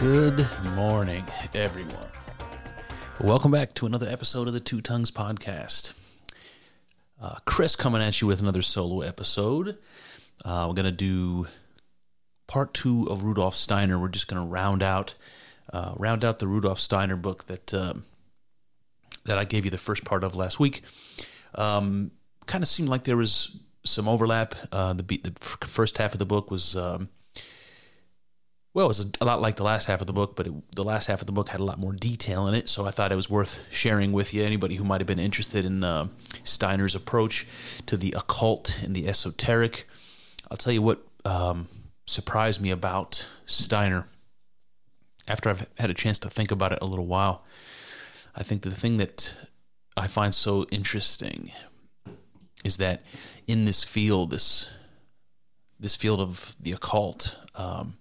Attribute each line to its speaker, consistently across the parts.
Speaker 1: Good morning, everyone. Welcome back to another episode of the Two Tongues Podcast. Uh, Chris coming at you with another solo episode. Uh, we're going to do part two of Rudolf Steiner. We're just going to round out uh, round out the Rudolf Steiner book that um, that I gave you the first part of last week. Um, kind of seemed like there was some overlap. Uh, the, the first half of the book was um, well, it was a lot like the last half of the book, but it, the last half of the book had a lot more detail in it. So I thought it was worth sharing with you. Anybody who might have been interested in uh, Steiner's approach to the occult and the esoteric. I'll tell you what um, surprised me about Steiner after I've had a chance to think about it a little while. I think the thing that I find so interesting is that in this field, this this field of the occult, um,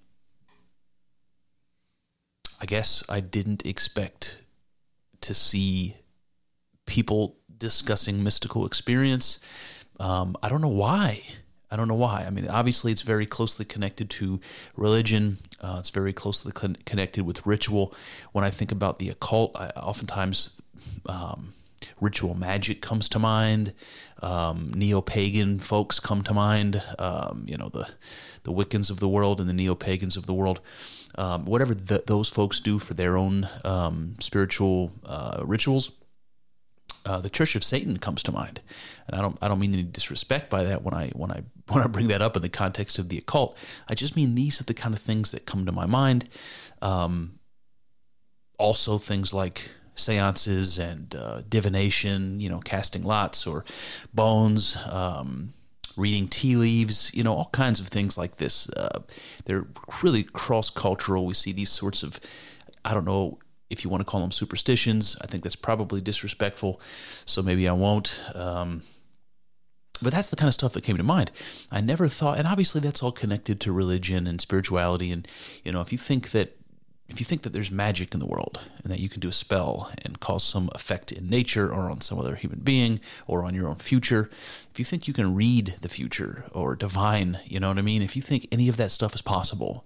Speaker 1: I guess I didn't expect to see people discussing mystical experience. Um, I don't know why. I don't know why. I mean, obviously, it's very closely connected to religion. Uh, it's very closely con- connected with ritual. When I think about the occult, I, oftentimes um, ritual magic comes to mind. Um, Neo pagan folks come to mind. Um, you know, the the Wiccans of the world and the neo pagans of the world um, whatever those folks do for their own um, spiritual uh, rituals, uh, the Church of Satan comes to mind, and I don't I don't mean any disrespect by that when I when I when I bring that up in the context of the occult. I just mean these are the kind of things that come to my mind. Um, also, things like seances and uh, divination, you know, casting lots or bones, um, reading tea leaves, you know, all kinds of things like this. Uh, they're really cross cultural. We see these sorts of, I don't know if you want to call them superstitions. I think that's probably disrespectful, so maybe I won't. Um, but that's the kind of stuff that came to mind. I never thought, and obviously that's all connected to religion and spirituality. And you know, if you think that if you think that there's magic in the world and that you can do a spell and cause some effect in nature or on some other human being or on your own future, if you think you can read the future or divine, you know what I mean? If you think any of that stuff is possible,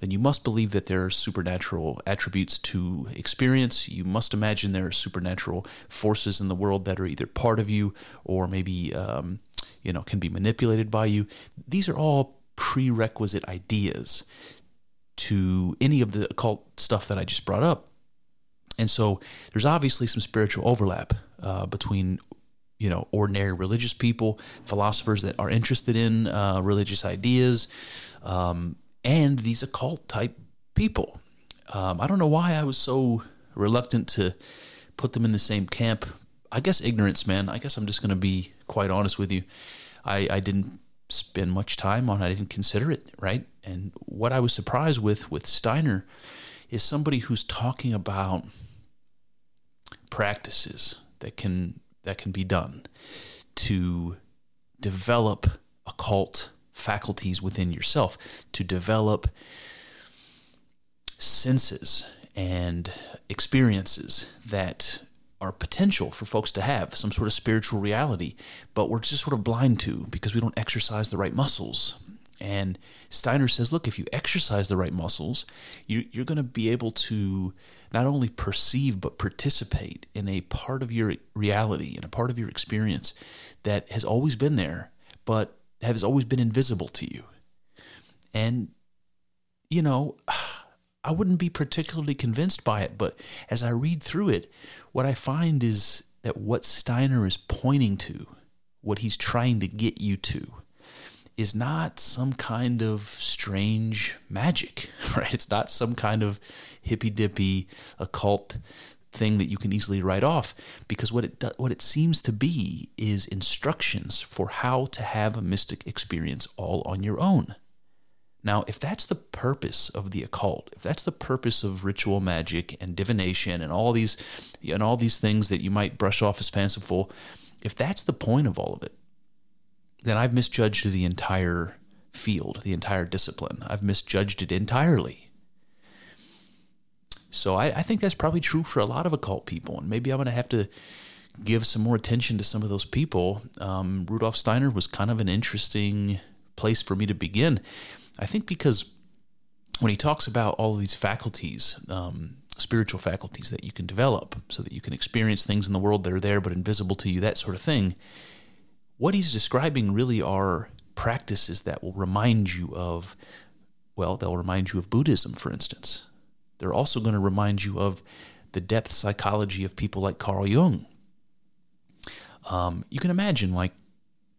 Speaker 1: then you must believe that there are supernatural attributes to experience. You must imagine there are supernatural forces in the world that are either part of you or maybe, um, you know, can be manipulated by you. These are all prerequisite ideas to any of the occult stuff that I just brought up. And so there's obviously some spiritual overlap uh, between you know ordinary religious people, philosophers that are interested in uh, religious ideas, um, and these occult type people. Um, I don't know why I was so reluctant to put them in the same camp. I guess ignorance, man. I guess I'm just going to be quite honest with you. I, I didn't spend much time on. I didn't consider it, right? And what I was surprised with with Steiner is somebody who's talking about practices that can that can be done to develop occult faculties within yourself, to develop senses and experiences that are potential for folks to have some sort of spiritual reality, but we're just sort of blind to because we don't exercise the right muscles. And Steiner says, look, if you exercise the right muscles, you, are going to be able to not only perceive, but participate in a part of your reality, and a part of your experience that has always been there, but has always been invisible to you. And, you know, I wouldn't be particularly convinced by it. But as I read through it, what I find is that what Steiner is pointing to, what he's trying to get you to, is not some kind of strange magic, right? It's not some kind of hippy dippy occult thing that you can easily write off because what it do, what it seems to be is instructions for how to have a mystic experience all on your own. Now, if that's the purpose of the occult, if that's the purpose of ritual magic and divination and all these and all these things that you might brush off as fanciful, if that's the point of all of it, then I've misjudged the entire field, the entire discipline. I've misjudged it entirely. So I, I think that's probably true for a lot of occult people, and maybe I'm going to have to give some more attention to some of those people. Um, Rudolf Steiner was kind of an interesting place for me to begin. I think because when he talks about all of these faculties, um, spiritual faculties that you can develop so that you can experience things in the world that are there but invisible to you, that sort of thing, what he's describing really are practices that will remind you of, well, they'll remind you of Buddhism, for instance. They're also going to remind you of the depth psychology of people like Carl Jung. Um, you can imagine, like,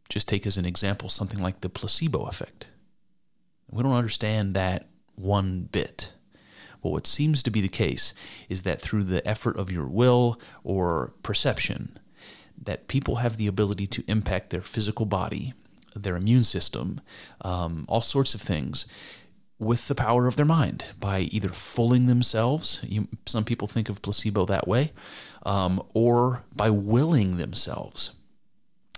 Speaker 1: just take as an example something like the placebo effect. We don't understand that one bit. But what seems to be the case is that through the effort of your will or perception, that people have the ability to impact their physical body, their immune system, um, all sorts of things with the power of their mind by either fooling themselves. You, some people think of placebo that way, um, or by willing themselves.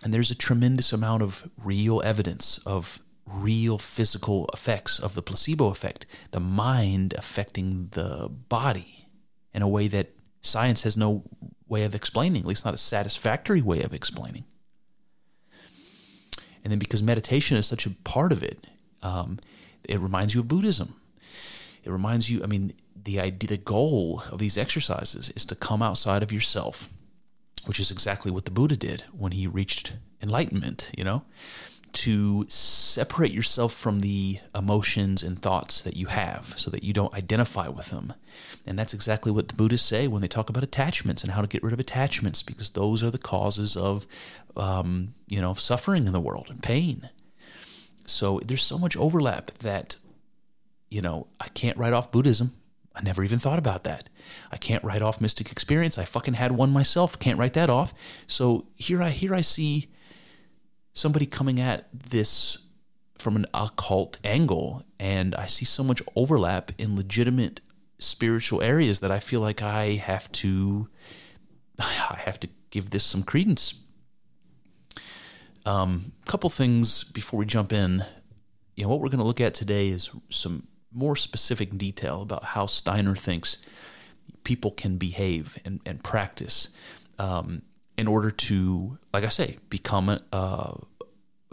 Speaker 1: And there's a tremendous amount of real evidence of real physical effects of the placebo effect, the mind affecting the body in a way that science has no way of explaining, at least not a satisfactory way of explaining. And then because meditation is such a part of it, um, it reminds you of Buddhism. It reminds you, I mean, the idea, the goal of these exercises is to come outside of yourself, which is exactly what the Buddha did when he reached enlightenment, you know, to separate yourself from the emotions and thoughts that you have so that you don't identify with them. And that's exactly what the Buddhists say when they talk about attachments and how to get rid of attachments because those are the causes of, um, you know, suffering in the world and pain. So there's so much overlap that, you know, I can't write off Buddhism. I never even thought about that. I can't write off mystic experience. I fucking had one myself. Can't write that off. So here I here I see somebody coming at this from an occult angle, and I see so much overlap in legitimate spiritual areas that I feel like I have to I have to give this some credence. A um, couple things before we jump in. You know, what we're going to look at today is some more specific detail about how Steiner thinks people can behave and, and practice um, in order to, like I say, become a, uh,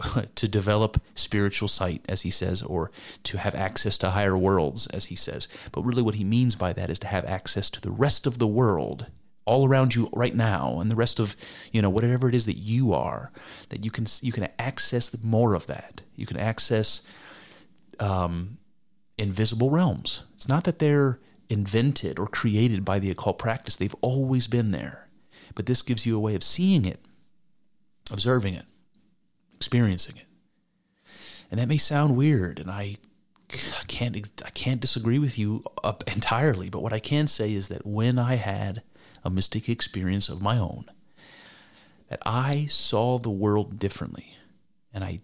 Speaker 1: to develop spiritual sight, as he says, or to have access to higher worlds, as he says. But really, what he means by that is to have access to the rest of the world all around you right now and the rest of you know whatever it is that you are that you can you can access more of that. You can access um, invisible realms. It's not that they're invented or created by the occult practice. They've always been there but this gives you a way of seeing it observing it experiencing it and that may sound weird and i can't I can't disagree with you up entirely, but what I can say is that when I had a mystic experience of my own, that I saw the world differently. And I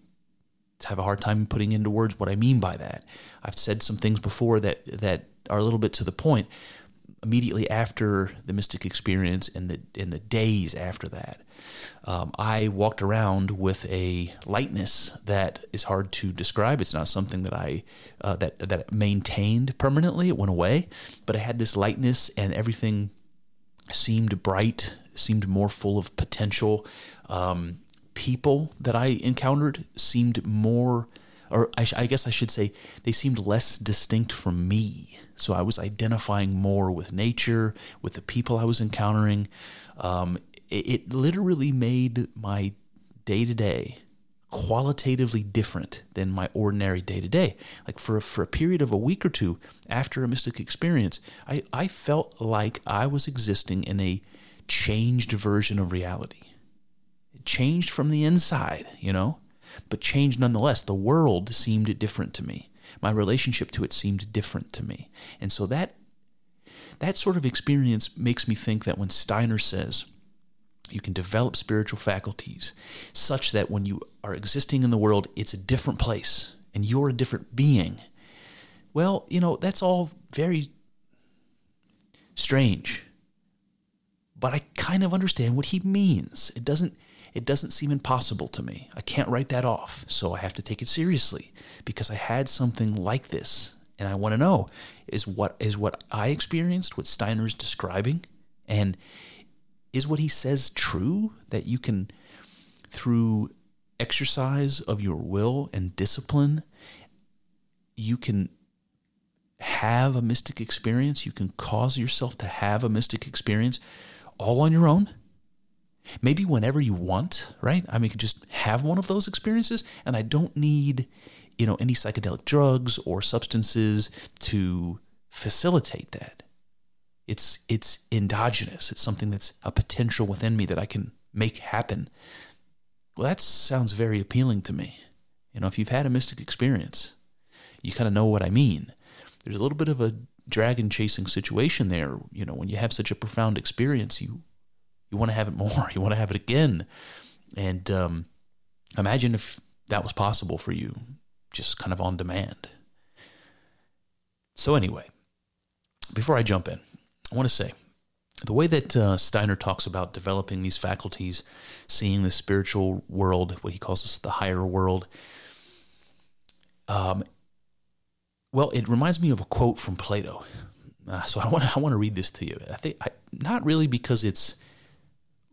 Speaker 1: have a hard time putting into words what I mean by that. I've said some things before that, that are a little bit to the point. Immediately after the mystic experience and the in the days after that, um, I walked around with a lightness that is hard to describe. It's not something that I uh, that that maintained permanently. It went away, but I had this lightness, and everything seemed bright, seemed more full of potential. Um, people that I encountered seemed more, or I, I, guess I should say, they seemed less distinct from me. So I was identifying more with nature, with the people I was encountering. Um, it, it literally made my day to day qualitatively different than my ordinary day to day. Like for for a period of a week or two after a mystic experience, I, I felt like I was existing in a changed version of reality. It changed from the inside, you know, but changed nonetheless. The world seemed different to me. My relationship to it seemed different to me. And so that that sort of experience makes me think that when Steiner says you can develop spiritual faculties such that when you are existing in the world, it's a different place and you're a different being. Well, you know, that's all very strange. But I kind of understand what he means. It doesn't it doesn't seem impossible to me. I can't write that off, so I have to take it seriously because I had something like this. And I want to know is what is what I experienced what Steiner is describing? And is what he says true? That you can through exercise of your will and discipline you can have a mystic experience? You can cause yourself to have a mystic experience all on your own maybe whenever you want right? I mean just have one of those experiences and i don't need you know any psychedelic drugs or substances to facilitate that. It's it's endogenous. It's something that's a potential within me that i can make happen. Well that sounds very appealing to me. You know if you've had a mystic experience you kind of know what i mean. There's a little bit of a dragon chasing situation there you know when you have such a profound experience you you want to have it more you want to have it again and um, imagine if that was possible for you just kind of on demand. So, anyway, before I jump in, I want to say the way that uh, Steiner talks about developing these faculties, seeing the spiritual world, what he calls the higher world, um, well, it reminds me of a quote from Plato. Uh, so I want I want to read this to you. I think I, not really because it's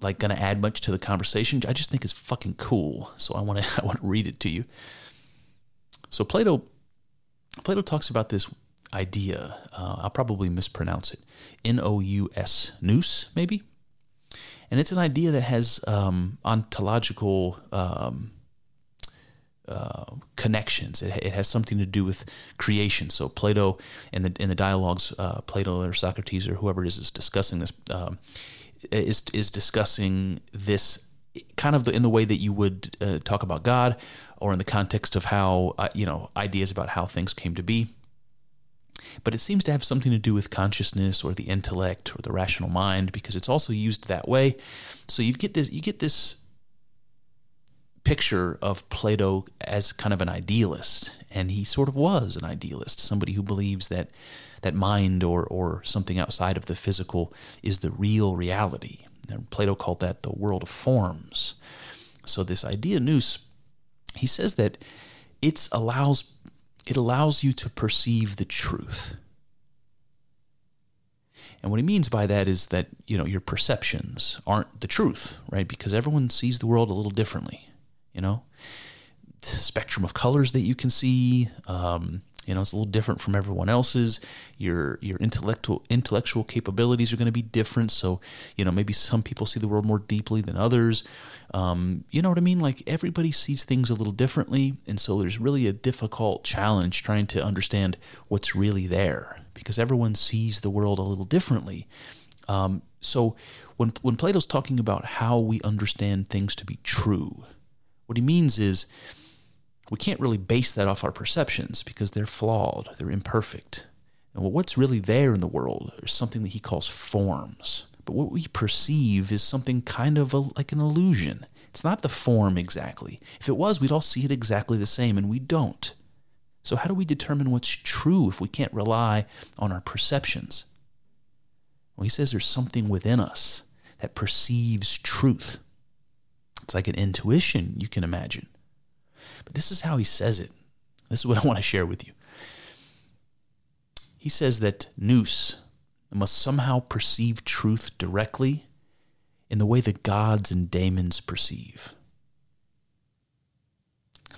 Speaker 1: like going to add much to the conversation. I just think it's fucking cool. So I want to I want to read it to you. So Plato, Plato talks about this idea. Uh, I'll probably mispronounce it. N O U S, nous, maybe. And it's an idea that has um, ontological um, uh, connections. It, it, has something to do with creation. So Plato, in the in the dialogues, uh, Plato or Socrates or whoever it is is discussing this, um, is is discussing this kind of the, in the way that you would uh, talk about God, or in the context of how uh, you know ideas about how things came to be. But it seems to have something to do with consciousness or the intellect or the rational mind because it's also used that way. So you get this you get this picture of Plato as kind of an idealist, and he sort of was an idealist, somebody who believes that that mind or or something outside of the physical is the real reality. And Plato called that the world of forms. So this idea nous, he says that it allows it allows you to perceive the truth. And what he means by that is that, you know, your perceptions aren't the truth, right? Because everyone sees the world a little differently, you know? spectrum of colors that you can see, um, you know, it's a little different from everyone else's. Your your intellectual intellectual capabilities are going to be different. So, you know, maybe some people see the world more deeply than others. Um, you know what I mean? Like everybody sees things a little differently, and so there's really a difficult challenge trying to understand what's really there because everyone sees the world a little differently. Um, so, when when Plato's talking about how we understand things to be true, what he means is we can't really base that off our perceptions because they're flawed, they're imperfect. And what's really there in the world is something that he calls forms. But what we perceive is something kind of a, like an illusion. It's not the form exactly. If it was, we'd all see it exactly the same, and we don't. So, how do we determine what's true if we can't rely on our perceptions? Well, he says there's something within us that perceives truth. It's like an intuition, you can imagine. This is how he says it. This is what I want to share with you. He says that nous must somehow perceive truth directly in the way the gods and daemons perceive.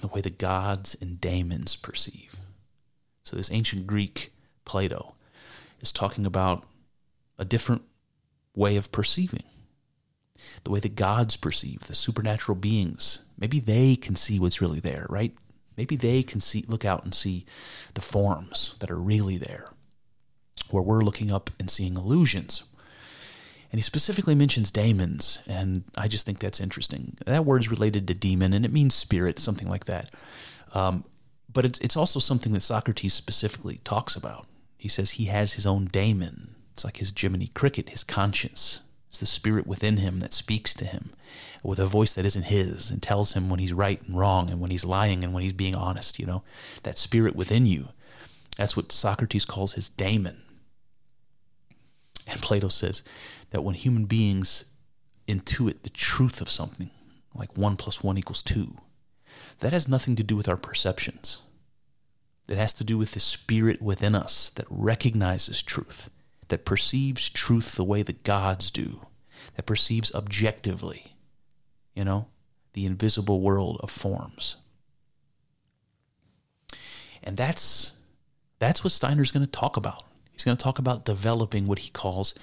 Speaker 1: The way the gods and daemons perceive. So, this ancient Greek Plato is talking about a different way of perceiving. The way the gods perceive, the supernatural beings. Maybe they can see what's really there, right? Maybe they can see, look out and see the forms that are really there, where we're looking up and seeing illusions. And he specifically mentions daemons, and I just think that's interesting. That word is related to demon, and it means spirit, something like that. Um, but it's, it's also something that Socrates specifically talks about. He says he has his own daemon. It's like his Jiminy Cricket, his conscience. It's the spirit within him that speaks to him with a voice that isn't his and tells him when he's right and wrong and when he's lying and when he's being honest, you know. That spirit within you. That's what Socrates calls his daemon. And Plato says that when human beings intuit the truth of something, like one plus one equals two, that has nothing to do with our perceptions. It has to do with the spirit within us that recognizes truth that perceives truth the way the gods do, that perceives objectively, you know, the invisible world of forms. And that's that's what Steiner's going to talk about. He's going to talk about developing what he calls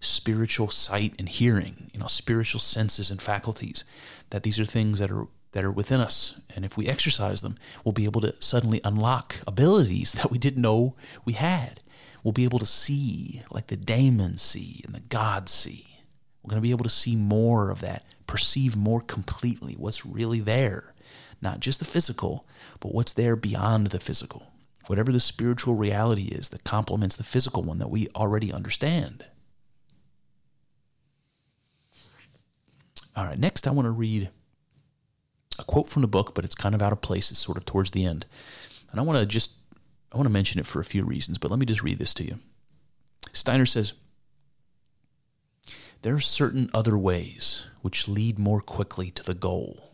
Speaker 1: spiritual sight and hearing, you know, spiritual senses and faculties. That these are things that are that are within us, and if we exercise them, we'll be able to suddenly unlock abilities that we didn't know we had we'll be able to see like the daemons see and the gods see. We're going to be able to see more of that, perceive more completely what's really there. Not just the physical, but what's there beyond the physical. Whatever the spiritual reality is that complements the physical one that we already understand. All right, next I want to read a quote from the book, but it's kind of out of place. It's sort of towards the end. And I want to just I want to mention it for a few reasons, but let me just read this to you. Steiner says, There are certain other ways which lead more quickly to the goal,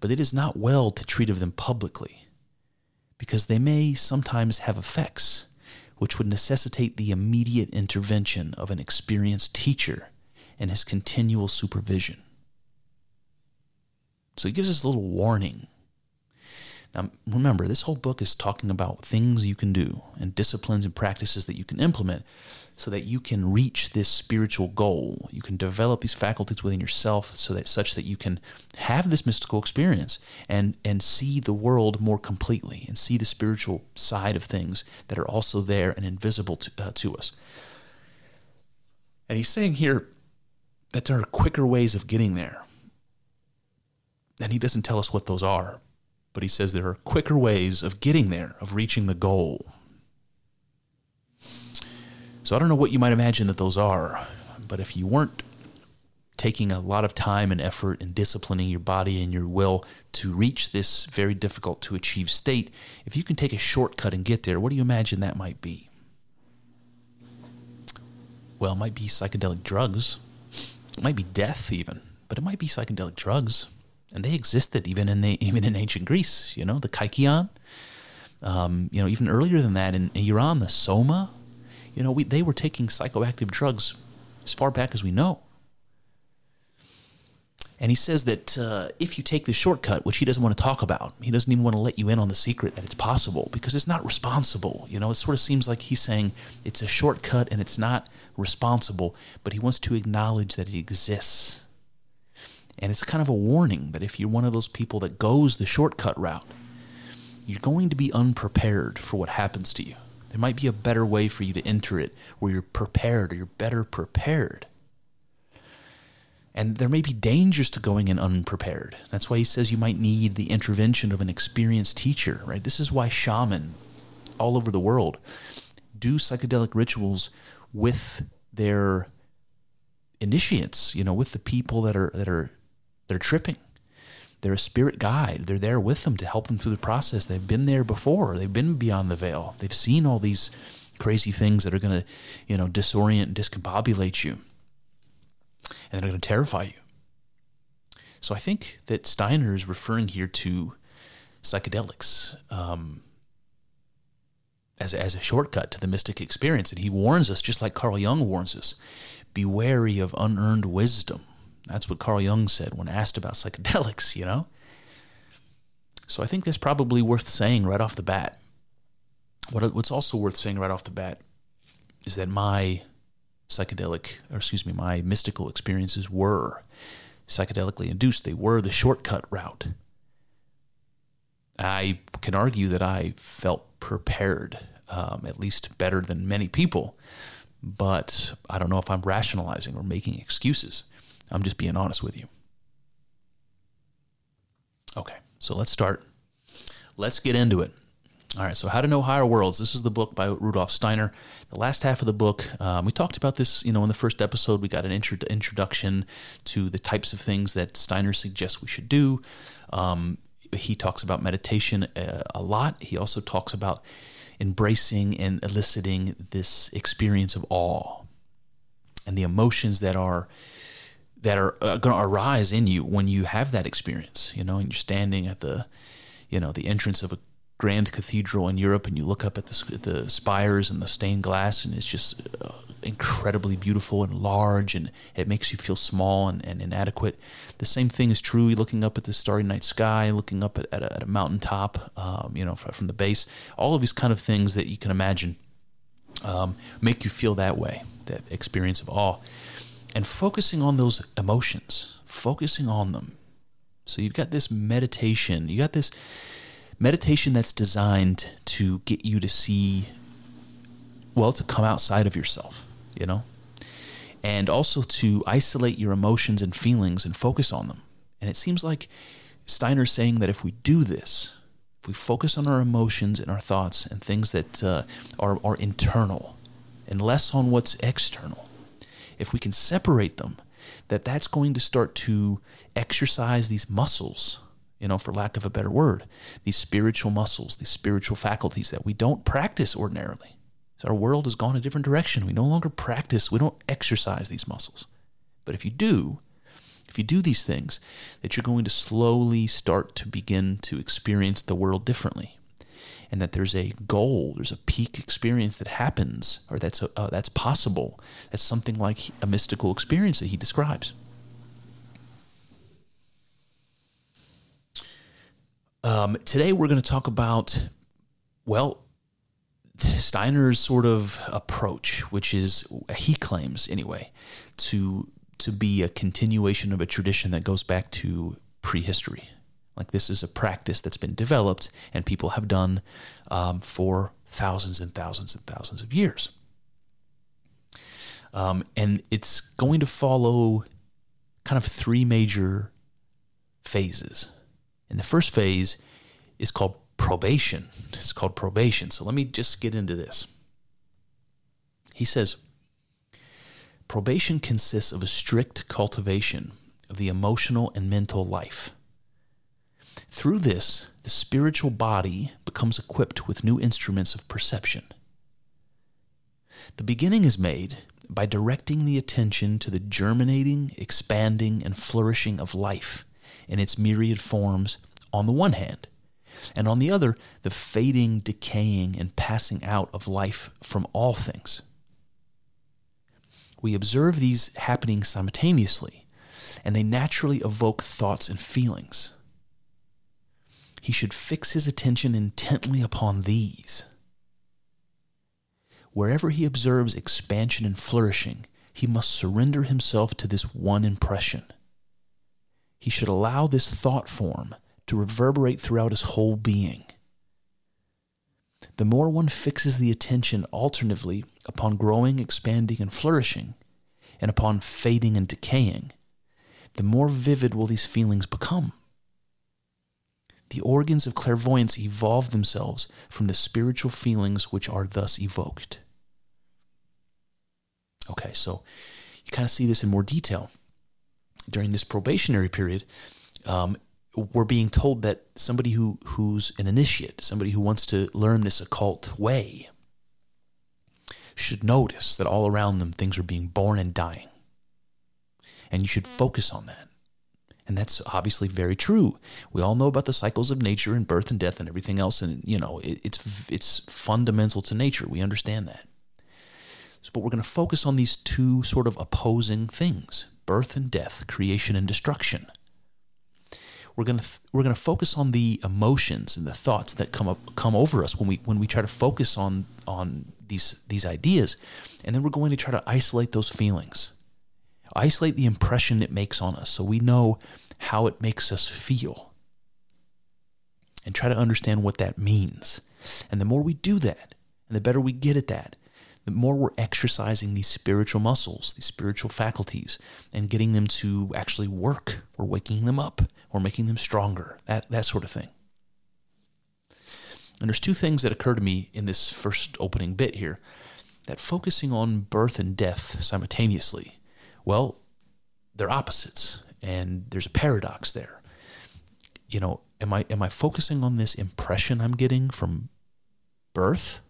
Speaker 1: but it is not well to treat of them publicly, because they may sometimes have effects which would necessitate the immediate intervention of an experienced teacher and his continual supervision. So he gives us a little warning now, remember, this whole book is talking about things you can do and disciplines and practices that you can implement so that you can reach this spiritual goal. You can develop these faculties within yourself so that such that you can have this mystical experience and and see the world more completely and see the spiritual side of things that are also there and invisible to, uh, to us. And he's saying here that there are quicker ways of getting there. And he doesn't tell us what those are but he says there are quicker ways of getting there, of reaching the goal. So I don't know what you might imagine that those are, but if you weren't taking a lot of time and effort and disciplining your body and your will to reach this very difficult to achieve state, if you can take a shortcut and get there, what do you imagine that might be? Well, it might be psychedelic drugs. It might be death even, but it might be psychedelic drugs and they existed even in the even in ancient Greece. You know, the kykeon. Um, you know, even earlier than that in Iran, the soma. You know, we, they were taking psychoactive drugs as far back as we know. And he says that uh, if you take the shortcut, which he doesn't want to talk about, he doesn't even want to let you in on the secret that it's possible because it's not responsible. You know, it sort of seems like he's saying it's a shortcut and it's not responsible, but he wants to acknowledge that it exists. And it's kind of a warning that if you're one of those people that goes the shortcut route, you're going to be unprepared for what happens to you. There might be a better way for you to enter it where you're prepared or you're better prepared. And there may be dangers to going in unprepared. That's why he says you might need the intervention of an experienced teacher, right? This is why shaman all over the world do psychedelic rituals with their initiates, you know, with the people that are that are they're tripping. They're a spirit guide. They're there with them to help them through the process. They've been there before. They've been beyond the veil. They've seen all these crazy things that are going to, you know, disorient and discombobulate you. And they're going to terrify you. So I think that Steiner is referring here to psychedelics um, as, as a shortcut to the mystic experience. And he warns us, just like Carl Jung warns us, be wary of unearned wisdom. That's what Carl Jung said when asked about psychedelics, you know? So I think that's probably worth saying right off the bat. What, what's also worth saying right off the bat is that my psychedelic, or excuse me, my mystical experiences were psychedelically induced. They were the shortcut route. I can argue that I felt prepared, um, at least better than many people, but I don't know if I'm rationalizing or making excuses. I'm just being honest with you. Okay, so let's start. Let's get into it. All right, so How to Know Higher Worlds. This is the book by Rudolf Steiner. The last half of the book, um, we talked about this, you know, in the first episode. We got an intro- introduction to the types of things that Steiner suggests we should do. Um, he talks about meditation a, uh, a lot. He also talks about embracing and eliciting this experience of awe and the emotions that are that are uh, going to arise in you when you have that experience. You know, and you're standing at the you know the entrance of a grand cathedral in Europe, and you look up at the, the spires and the stained glass, and it's just uh, incredibly beautiful and large, and it makes you feel small and, and, inadequate. The same thing is true looking up at the starry night sky, looking up at, at, a, at a mountaintop, um, you know, from the base. All of these kind of things that you can imagine um, make you feel that way, that experience of awe. And focusing on those emotions, focusing on them. So you've got this meditation, you got this meditation that's designed to get you to see, well, to come outside of yourself, you know, and also to isolate your emotions and feelings and focus on them. And it seems like Steiner's saying that if we do this, if we focus on our emotions and our thoughts and things that uh, are, are internal and less on what's external, if we can separate them, that that's going to start to exercise these muscles you know, for lack of a better word, these spiritual muscles, these spiritual faculties that we don't practice ordinarily. So our world has gone a different direction. We no longer practice, we don't exercise these muscles. But if you do, if you do these things, that you're going to slowly start to begin to experience the world differently. And that there's a goal, there's a peak experience that happens, or that's, a, uh, that's possible. That's something like a mystical experience that he describes. Um, today we're going to talk about, well, Steiner's sort of approach, which is he claims anyway, to to be a continuation of a tradition that goes back to prehistory. Like this is a practice that's been developed and people have done um, for thousands and thousands and thousands of years. Um, and it's going to follow kind of three major phases. And the first phase is called probation. It's called probation. So let me just get into this. He says probation consists of a strict cultivation of the emotional and mental life. Through this, the spiritual body becomes equipped with new instruments of perception. The beginning is made by directing the attention to the germinating, expanding, and flourishing of life in its myriad forms on the one hand, and on the other, the fading, decaying, and passing out of life from all things. We observe these happening simultaneously, and they naturally evoke thoughts and feelings. He should fix his attention intently upon these. Wherever he observes expansion and flourishing, he must surrender himself to this one impression. He should allow this thought form to reverberate throughout his whole being. The more one fixes the attention alternately upon growing, expanding, and flourishing, and upon fading and decaying, the more vivid will these feelings become. The organs of clairvoyance evolve themselves from the spiritual feelings which are thus evoked. Okay, so you kind of see this in more detail. During this probationary period, um, we're being told that somebody who who's an initiate, somebody who wants to learn this occult way, should notice that all around them things are being born and dying. And you should focus on that. And that's obviously very true. We all know about the cycles of nature and birth and death and everything else, and you know it, it's it's fundamental to nature. We understand that. So, but we're going to focus on these two sort of opposing things: birth and death, creation and destruction we're going to we're going to focus on the emotions and the thoughts that come up come over us when we when we try to focus on on these these ideas, and then we're going to try to isolate those feelings, isolate the impression it makes on us, so we know how it makes us feel, and try to understand what that means. And the more we do that, and the better we get at that, the more we're exercising these spiritual muscles, these spiritual faculties, and getting them to actually work. We're waking them up, or making them stronger, that, that sort of thing. And there's two things that occur to me in this first opening bit here that focusing on birth and death simultaneously, well, they're opposites, and there's a paradox there. You know, am I am I focusing on this impression I'm getting from birth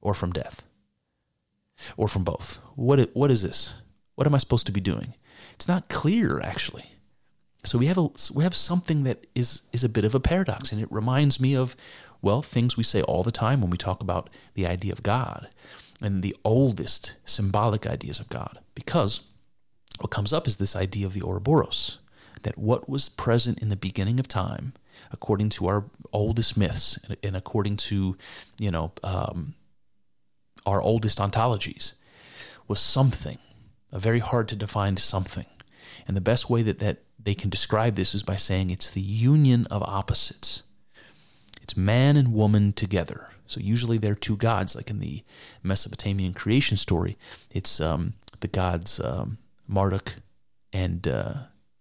Speaker 1: or from death? Or from both? What what is this? What am I supposed to be doing? It's not clear actually. So we have a we have something that is is a bit of a paradox, and it reminds me of well things we say all the time when we talk about the idea of God and the oldest symbolic ideas of God, because what comes up is this idea of the Ouroboros, that what was present in the beginning of time, according to our oldest myths and according to you know um, our oldest ontologies, was something, a very hard to define something. And the best way that, that they can describe this is by saying it's the union of opposites. It's man and woman together. So usually they're two gods, like in the Mesopotamian creation story. It's um, the gods um, Marduk and uh,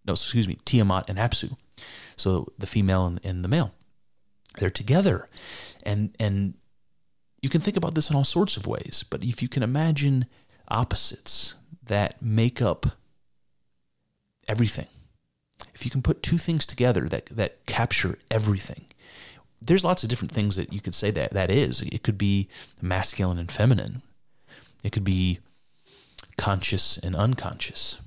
Speaker 1: no, excuse me, Tiamat and Apsu. So the female and, and the male, they're together, and and you can think about this in all sorts of ways. But if you can imagine opposites that make up everything if you can put two things together that that capture everything there's lots of different things that you could say that that is it could be masculine and feminine it could be conscious and unconscious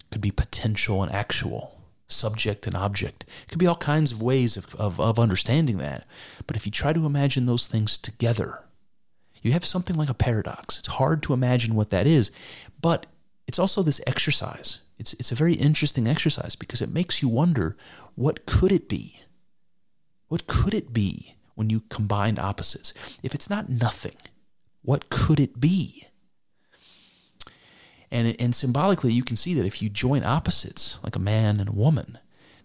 Speaker 1: it could be potential and actual subject and object it could be all kinds of ways of, of, of understanding that but if you try to imagine those things together you have something like a paradox it's hard to imagine what that is but it's also this exercise it's, it's a very interesting exercise because it makes you wonder what could it be? What could it be when you combine opposites? If it's not nothing, what could it be? And, and symbolically, you can see that if you join opposites, like a man and a woman,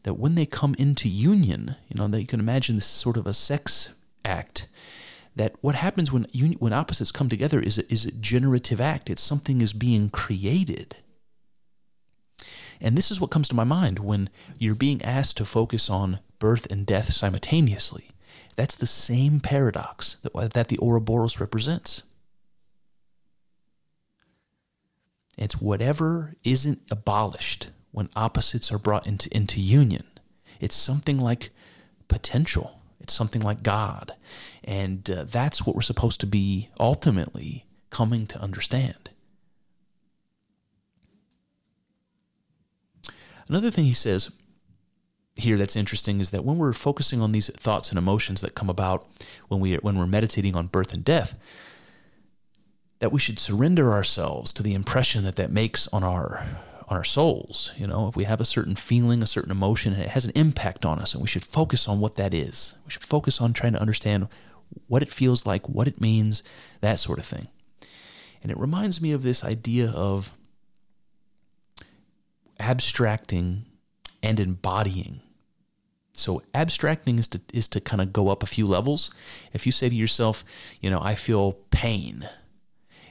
Speaker 1: that when they come into union, you know, that you can imagine this sort of a sex act. That what happens when when opposites come together is a, is a generative act. It's something is being created. And this is what comes to my mind when you're being asked to focus on birth and death simultaneously. That's the same paradox that, that the Ouroboros represents. It's whatever isn't abolished when opposites are brought into, into union. It's something like potential. It's something like God. And uh, that's what we're supposed to be ultimately coming to understand. Another thing he says here that's interesting is that when we're focusing on these thoughts and emotions that come about when we when we're meditating on birth and death, that we should surrender ourselves to the impression that that makes on our on our souls. You know, if we have a certain feeling, a certain emotion, and it has an impact on us, and we should focus on what that is. We should focus on trying to understand what it feels like, what it means, that sort of thing. And it reminds me of this idea of abstracting and embodying. So abstracting is to is to kind of go up a few levels. If you say to yourself, you know, I feel pain,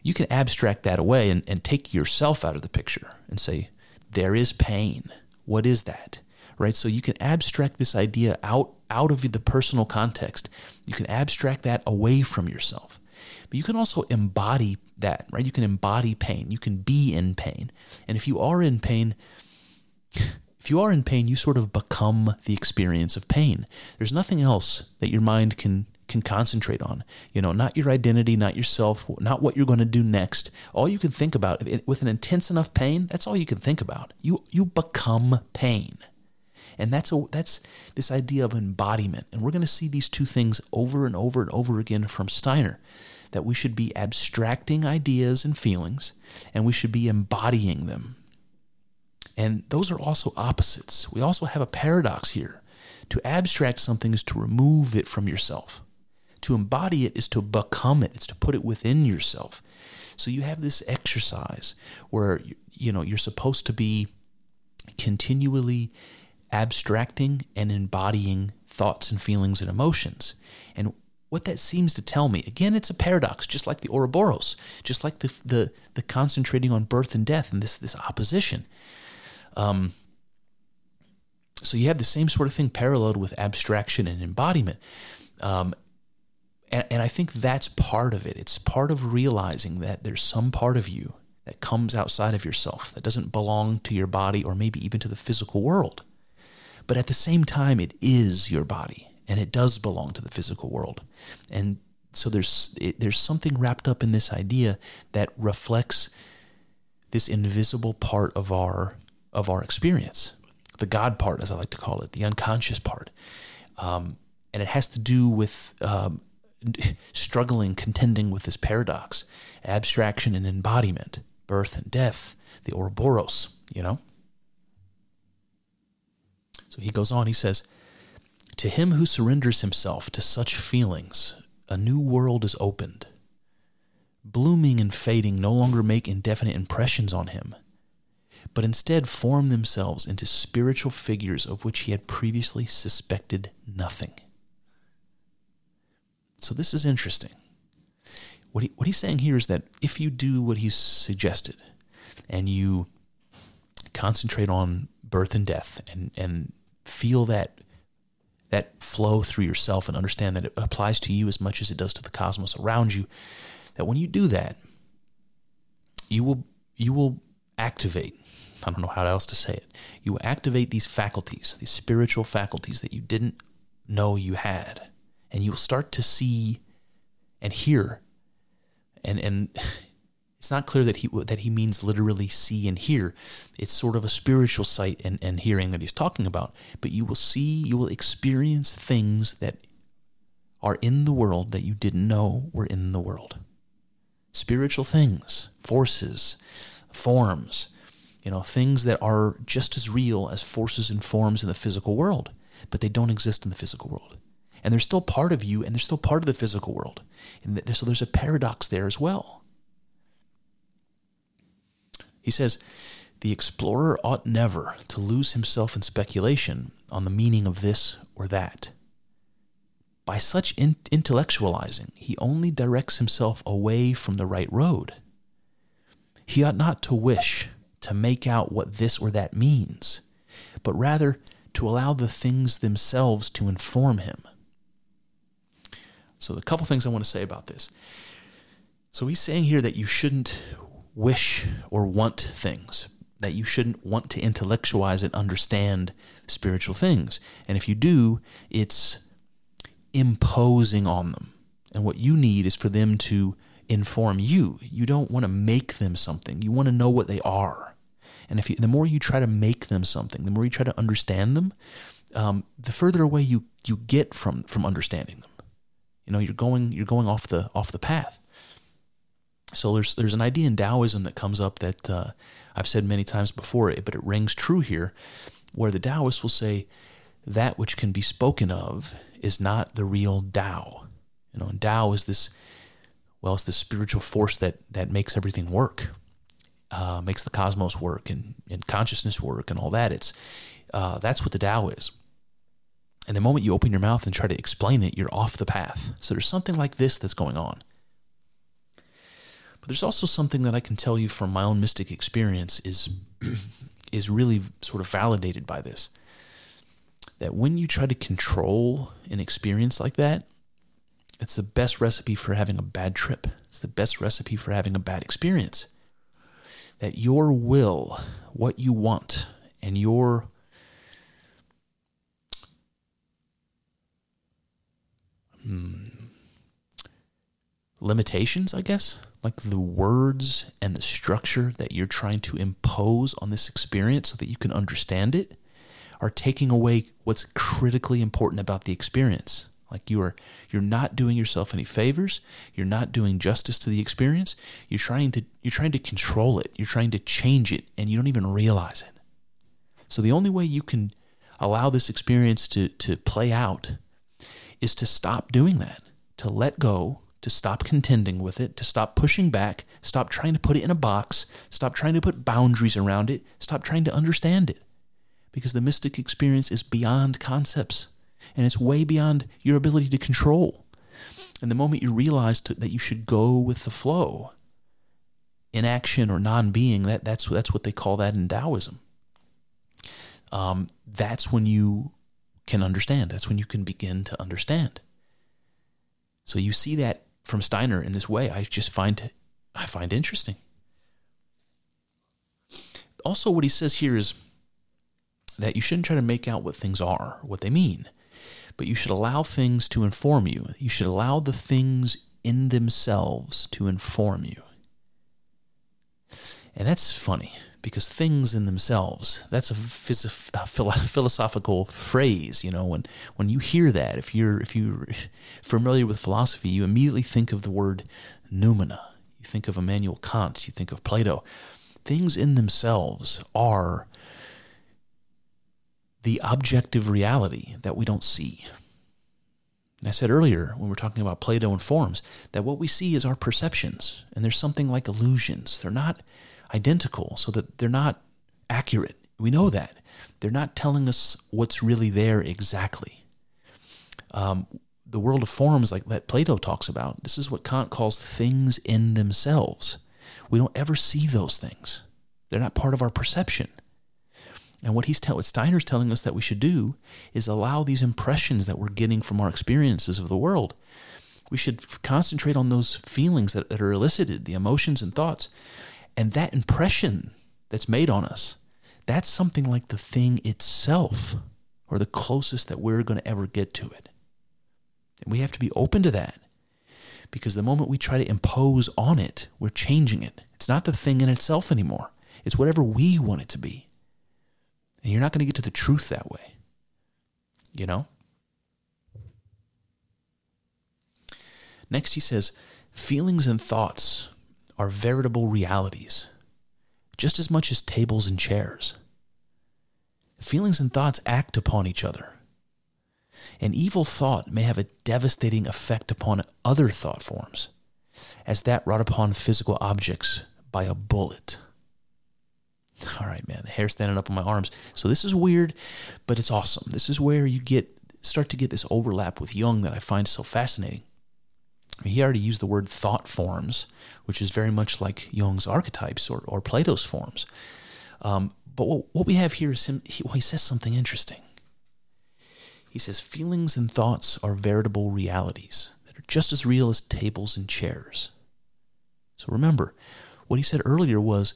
Speaker 1: you can abstract that away and, and take yourself out of the picture and say, there is pain. What is that? Right? So you can abstract this idea out out of the personal context. You can abstract that away from yourself. But you can also embody that, right? You can embody pain. You can be in pain. And if you are in pain, if you are in pain, you sort of become the experience of pain. There's nothing else that your mind can can concentrate on. You know, not your identity, not yourself, not what you're going to do next. All you can think about with an intense enough pain, that's all you can think about. You you become pain. And that's a that's this idea of embodiment. And we're going to see these two things over and over and over again from Steiner that we should be abstracting ideas and feelings and we should be embodying them. And those are also opposites. We also have a paradox here. To abstract something is to remove it from yourself, To embody it is to become it. It's to put it within yourself. So you have this exercise where you know you're supposed to be continually abstracting and embodying thoughts and feelings and emotions. And what that seems to tell me, again, it's a paradox, just like the Ouroboros, just like the the, the concentrating on birth and death and this this opposition. Um, so you have the same sort of thing paralleled with abstraction and embodiment. Um, and, and I think that's part of it. It's part of realizing that there's some part of you that comes outside of yourself, that doesn't belong to your body or maybe even to the physical world. But at the same time, it is your body and it does belong to the physical world. And so there's it, there's something wrapped up in this idea that reflects this invisible part of our of our experience, the God part, as I like to call it, the unconscious part, um, and it has to do with um, struggling, contending with this paradox, abstraction and embodiment, birth and death, the Ouroboros, you know? So he goes on, he says, To him who surrenders himself to such feelings, a new world is opened. Blooming and fading no longer make indefinite impressions on him, but instead form themselves into spiritual figures of which he had previously suspected nothing. So this is interesting. What, he, what he's saying here is that if you do what he's suggested and you concentrate on birth and death and, and feel that that flow through yourself and understand that it applies to you as much as it does to the cosmos around you, that when you do that, you will you will activate I don't know how else to say it. You activate these faculties, these spiritual faculties that you didn't know you had and you'll start to see and hear. And and it's not clear that he that he means literally see and hear. It's sort of a spiritual sight and, and hearing that he's talking about. But you will see you will experience things that are in the world that you didn't know were in the world. Spiritual things forces forms you know things that are just as real as forces and forms in the physical world but they don't exist in the physical world and they're still part of you and they're still part of the physical world. And so there's a paradox there as well. He says, the explorer ought never to lose himself in speculation on the meaning of this or that. By such in- intellectualizing, he only directs himself away from the right road. He ought not to wish to make out what this or that means, but rather to allow the things themselves to inform him. So, a couple things I want to say about this. So, he's saying here that you shouldn't wish or want things, that you shouldn't want to intellectualize and understand spiritual things. And if you do, it's imposing on them. And what you need is for them to inform you. You don't want to make them something, you want to know what they are. And if you, the more you try to make them something, the more you try to understand them, um, the further away you, you get from, from understanding them. You know, you're going you're going off the off the path. So there's there's an idea in Taoism that comes up that uh, I've said many times before, but it rings true here, where the Taoists will say that which can be spoken of is not the real Tao. You know, and Tao is this well, it's the spiritual force that that makes everything work, uh, makes the cosmos work and, and consciousness work and all that. It's uh, that's what the Tao is. And the moment you open your mouth and try to explain it, you're off the path. So there's something like this that's going on. But there's also something that I can tell you from my own mystic experience is is really sort of validated by this. That when you try to control an experience like that, it's the best recipe for having a bad trip. It's the best recipe for having a bad experience. That your will, what you want, and your hmm, limitations, I guess, like the words and the structure that you're trying to impose on this experience so that you can understand it, are taking away what's critically important about the experience. Like you are you're not doing yourself any favors, you're not doing justice to the experience. You're trying to you're trying to control it, you're trying to change it and you don't even realize it. So the only way you can allow this experience to to play out is to stop doing that, to let go, to stop contending with it, to stop pushing back, stop trying to put it in a box, stop trying to put boundaries around it, stop trying to understand it. Because the mystic experience is beyond concepts and it's way beyond your ability to control. And the moment you realize to, that you should go with the flow, inaction or non-being, that, that's, that's what they call that in Taoism. Um, that's when you can understand. That's when you can begin to understand. So you see that from Steiner in this way. I just find I find interesting. Also, what he says here is that you shouldn't try to make out what things are, what they mean, but you should allow things to inform you. You should allow the things in themselves to inform you. And that's funny because things in themselves that's a, phys- a philosophical phrase you know when when you hear that if you're if you're familiar with philosophy you immediately think of the word noumena you think of Immanuel Kant you think of Plato things in themselves are the objective reality that we don't see and I said earlier when we are talking about Plato and forms that what we see is our perceptions and there's something like illusions they're not identical so that they're not accurate. We know that. They're not telling us what's really there exactly. Um, the world of forms, like that Plato talks about, this is what Kant calls things in themselves. We don't ever see those things. They're not part of our perception. And what he's tell, what Steiner's telling us that we should do is allow these impressions that we're getting from our experiences of the world. We should concentrate on those feelings that, that are elicited, the emotions and thoughts, and that impression that's made on us, that's something like the thing itself, or the closest that we're going to ever get to it. And we have to be open to that. Because the moment we try to impose on it, we're changing it. It's not the thing in itself anymore. It's whatever we want it to be. And you're not going to get to the truth that way. You know? Next, he says, feelings and thoughts are veritable realities, just as much as tables and chairs. Feelings and thoughts act upon each other. An evil thought may have a devastating effect upon other thought forms, as that wrought upon physical objects by a bullet. All right, man, the hair standing up on my arms. So this is weird, but it's awesome. This is where you get start to get this overlap with Jung that I find so fascinating. He already used the word thought forms, which is very much like Jung's archetypes or, or Plato's forms. Um, but what, what we have here is him, he, well, he says something interesting. He says, Feelings and thoughts are veritable realities that are just as real as tables and chairs. So remember, what he said earlier was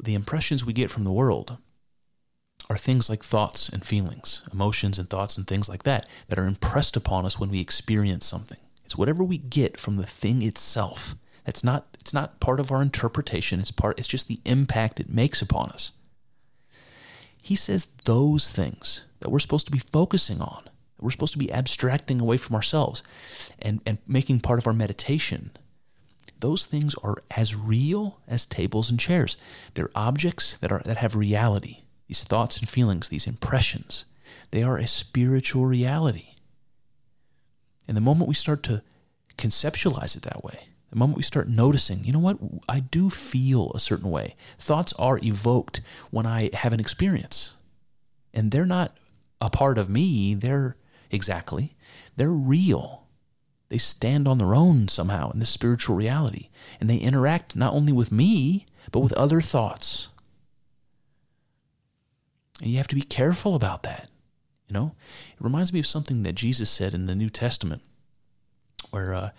Speaker 1: the impressions we get from the world are things like thoughts and feelings, emotions and thoughts and things like that, that are impressed upon us when we experience something. It's whatever we get from the thing itself. That's not it's not part of our interpretation. It's part it's just the impact it makes upon us. He says those things that we're supposed to be focusing on, that we're supposed to be abstracting away from ourselves and, and making part of our meditation. Those things are as real as tables and chairs. They're objects that are that have reality. These thoughts and feelings, these impressions, they are a spiritual reality. And the moment we start to conceptualize it that way, the moment we start noticing, you know what, I do feel a certain way. Thoughts are evoked when I have an experience. And they're not a part of me, they're exactly, they're real. They stand on their own somehow in this spiritual reality. And they interact not only with me, but with other thoughts. And you have to be careful about that. You know, it reminds me of something that Jesus said in the New Testament, where uh,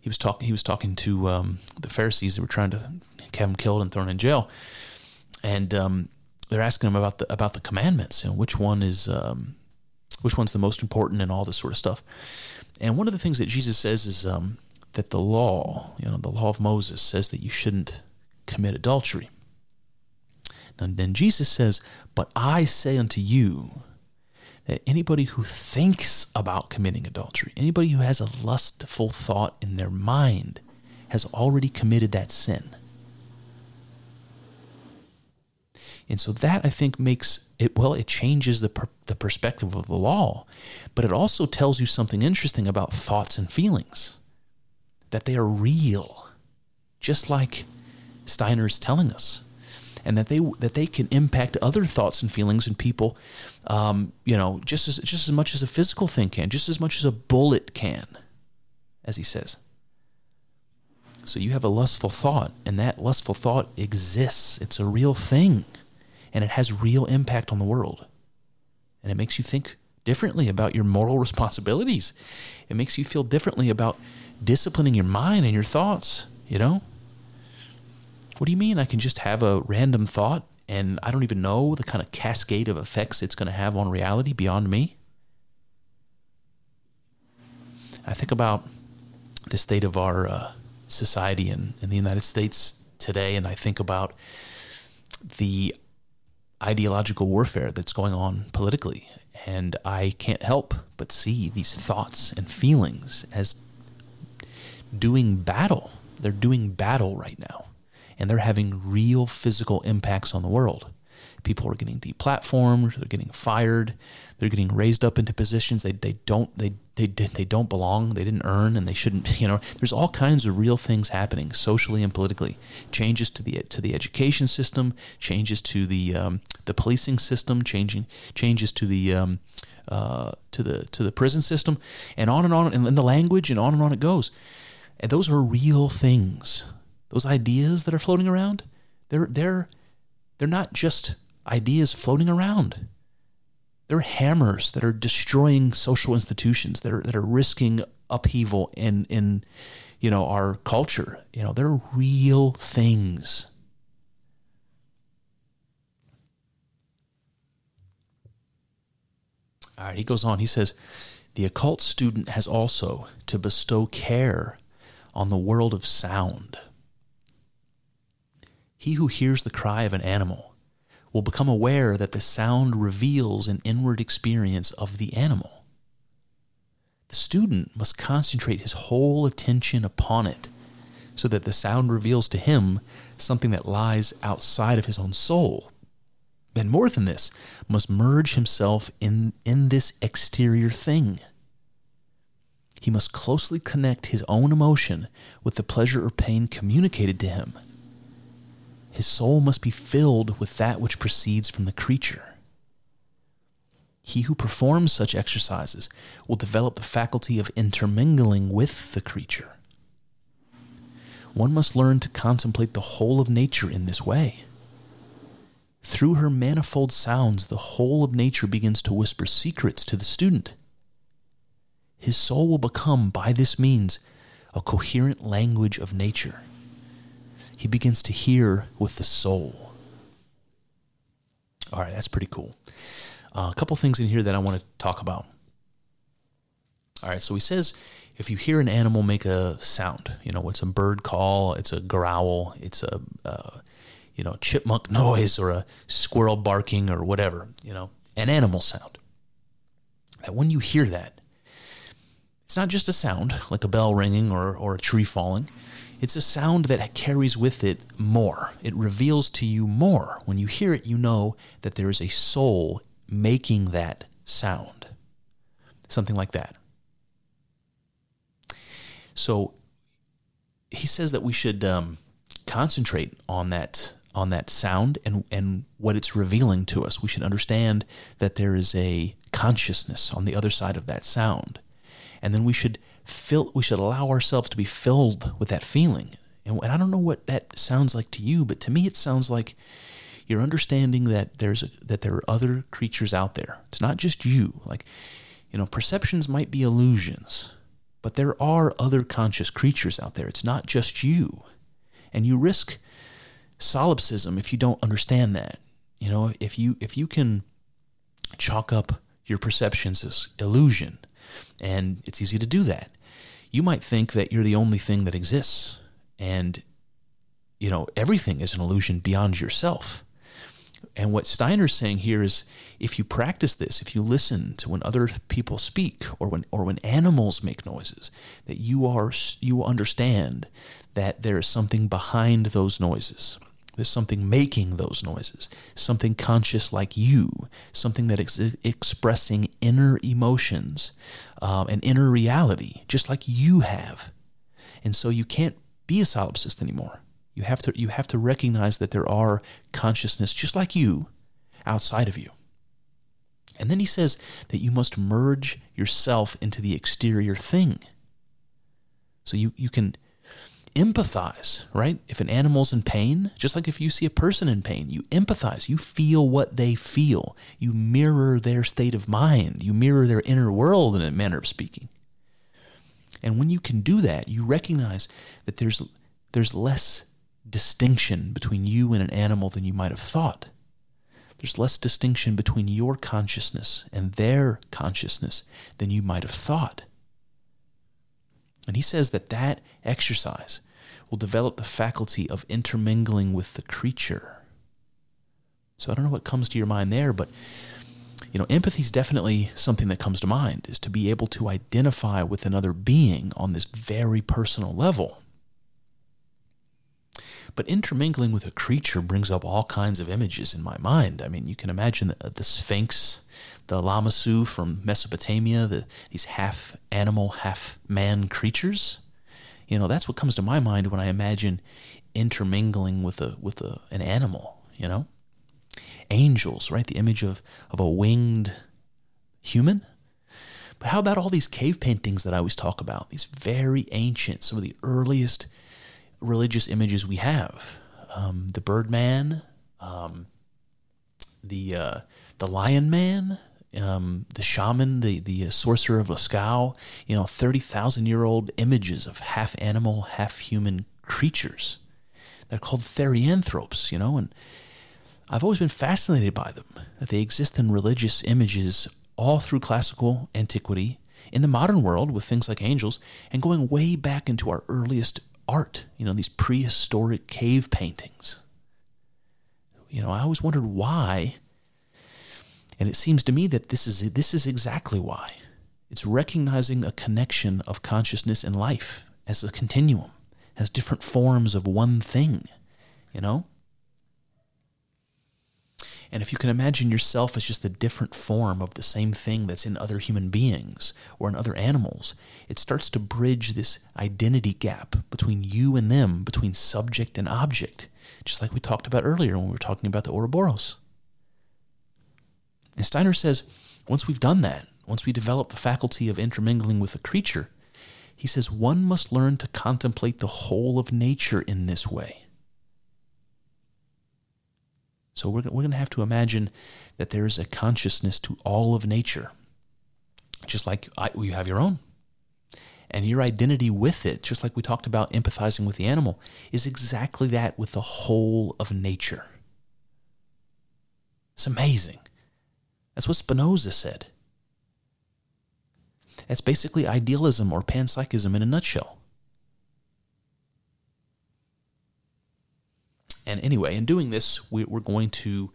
Speaker 1: he was talking. He was talking to um, the Pharisees that were trying to have him killed and thrown in jail, and um, they're asking him about the about the commandments. You know, which one is um, which one's the most important, and all this sort of stuff. And one of the things that Jesus says is um, that the law, you know, the law of Moses says that you shouldn't commit adultery. And then Jesus says, "But I say unto you." that anybody who thinks about committing adultery, anybody who has a lustful thought in their mind, has already committed that sin. And so that I think makes it well it changes the per, the perspective of the law, but it also tells you something interesting about thoughts and feelings that they are real, just like Steiner's telling us, and that they that they can impact other thoughts and feelings and people, um, you know, just as just as much as a physical thing can, just as much as a bullet can, as he says. So you have a lustful thought, and that lustful thought exists. It's a real thing, and it has real impact on the world, and it makes you think differently about your moral responsibilities. It makes you feel differently about disciplining your mind and your thoughts, you know? What do you mean I can just have a random thought and I don't even know the kind of cascade of effects it's going to have on reality beyond me? I think about the state of our uh, society in, in the United States today, and I think about the ideological warfare that's going on politically. And I can't help but see these thoughts and feelings as doing battle. They're doing battle right now, and they're having real physical impacts on the world. People are getting deplatformed. They're getting fired. They're getting raised up into positions they, they don't they they they don't belong. They didn't earn, and they shouldn't. You know, there's all kinds of real things happening socially and politically. Changes to the to the education system, changes to the um, the policing system, changing changes to the um, uh, to the to the prison system, and on and on, and in the language, and on and on it goes. And those are real things. Those ideas that are floating around, they're they're they're not just ideas floating around. They're hammers that are destroying social institutions that are that are risking upheaval in in you know our culture. You know, they're real things. All right, he goes on. He says, the occult student has also to bestow care on the world of sound. He who hears the cry of an animal will become aware that the sound reveals an inward experience of the animal. The student must concentrate his whole attention upon it so that the sound reveals to him something that lies outside of his own soul. And more than this, must merge himself in, in this exterior thing he must closely connect his own emotion with the pleasure or pain communicated to him. His soul must be filled with that which proceeds from the creature. He who performs such exercises will develop the faculty of intermingling with the creature. One must learn to contemplate the whole of nature in this way. Through her manifold sounds, the whole of nature begins to whisper secrets to the student his soul will become, by this means, a coherent language of nature. He begins to hear with the soul. All right, that's pretty cool. Uh, a couple things in here that I want to talk about. All right, so he says if you hear an animal make a sound, you know, it's a bird call, it's a growl, it's a, uh, you know, chipmunk noise or a squirrel barking or whatever, you know, an animal sound. That when you hear that, it's not just a sound, like a bell ringing or, or a tree falling. It's a sound that carries with it more. It reveals to you more. When you hear it, you know that there is a soul making that sound. Something like that. So he says that we should um, concentrate on that on that sound and and what it's revealing to us. We should understand that there is a consciousness on the other side of that sound and then we should fill we should allow ourselves to be filled with that feeling. And, and i don't know what that sounds like to you but to me it sounds like you're understanding that there's a, that there are other creatures out there. It's not just you. Like you know perceptions might be illusions but there are other conscious creatures out there. It's not just you. And you risk solipsism if you don't understand that. You know if you if you can chalk up your perceptions as illusion and it's easy to do that. You might think that you're the only thing that exists, and you know everything is an illusion beyond yourself. And what Steiner's saying here is if you practice this, if you listen to when other people speak or when or when animals make noises, that you are you understand that there is something behind those noises. There's something making those noises, something conscious like you, something that is expressing inner emotions um, and inner reality, just like you have. And so you can't be a solipsist anymore. You have to you have to recognize that there are consciousness just like you outside of you. And then he says that you must merge yourself into the exterior thing. So you, you can empathize, right? If an animal's in pain, just like if you see a person in pain, you empathize. You feel what they feel. You mirror their state of mind. You mirror their inner world in a manner of speaking. And when you can do that, you recognize that there's there's less distinction between you and an animal than you might have thought. There's less distinction between your consciousness and their consciousness than you might have thought. And he says that that exercise will develop the faculty of intermingling with the creature. So I don't know what comes to your mind there, but you know, empathy is definitely something that comes to mind is to be able to identify with another being on this very personal level. But intermingling with a creature brings up all kinds of images in my mind. I mean, you can imagine the, the Sphinx, the Lamassu from Mesopotamia, the, these half animal, half man creatures. You know, that's what comes to my mind when I imagine intermingling with a with a, an animal. You know, angels, right? The image of of a winged human. But how about all these cave paintings that I always talk about? These very ancient, some of the earliest religious images we have. Um, the Birdman, um, the uh, the Lion Man, um, the shaman, the the sorcerer of Lascaux. You know, thirty thousand year old images of half animal, half human creatures. They're called therianthropes. You know, and I've always been fascinated by them. That they exist in religious images all through classical antiquity, in the modern world with things like angels, and going way back into our earliest art, you know, these prehistoric cave paintings. You know, I always wondered why. And it seems to me that this is this is exactly why. It's recognizing a connection of consciousness and life as a continuum, as different forms of one thing, you know? And if you can imagine yourself as just a different form of the same thing that's in other human beings or in other animals, it starts to bridge this identity gap between you and them, between subject and object, just like we talked about earlier when we were talking about the Ouroboros. And Steiner says, once we've done that, once we develop the faculty of intermingling with a creature, he says one must learn to contemplate the whole of nature in this way. So we're, we're going to have to imagine that there is a consciousness to all of nature, just like I, you have your own. And your identity with it, just like we talked about empathizing with the animal, is exactly that with the whole of nature. It's amazing. That's what Spinoza said. That's basically idealism or panpsychism in a nutshell. And anyway, in doing this, we, are going to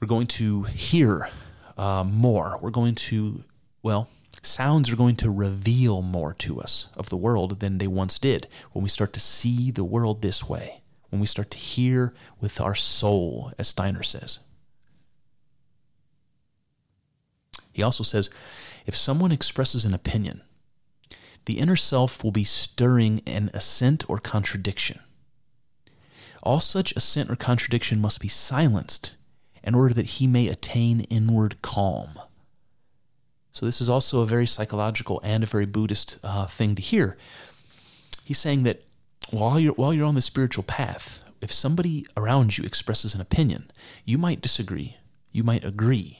Speaker 1: we're going to hear uh, more. We're going to well, sounds are going to reveal more to us of the world than they once did when we start to see the world this way. When we start to hear with our soul, as Steiner says. He also says if someone expresses an opinion, the inner self will be stirring an assent or contradiction. All such assent or contradiction must be silenced in order that he may attain inward calm. So, this is also a very psychological and a very Buddhist uh, thing to hear. He's saying that while you're, while you're on the spiritual path, if somebody around you expresses an opinion, you might disagree, you might agree,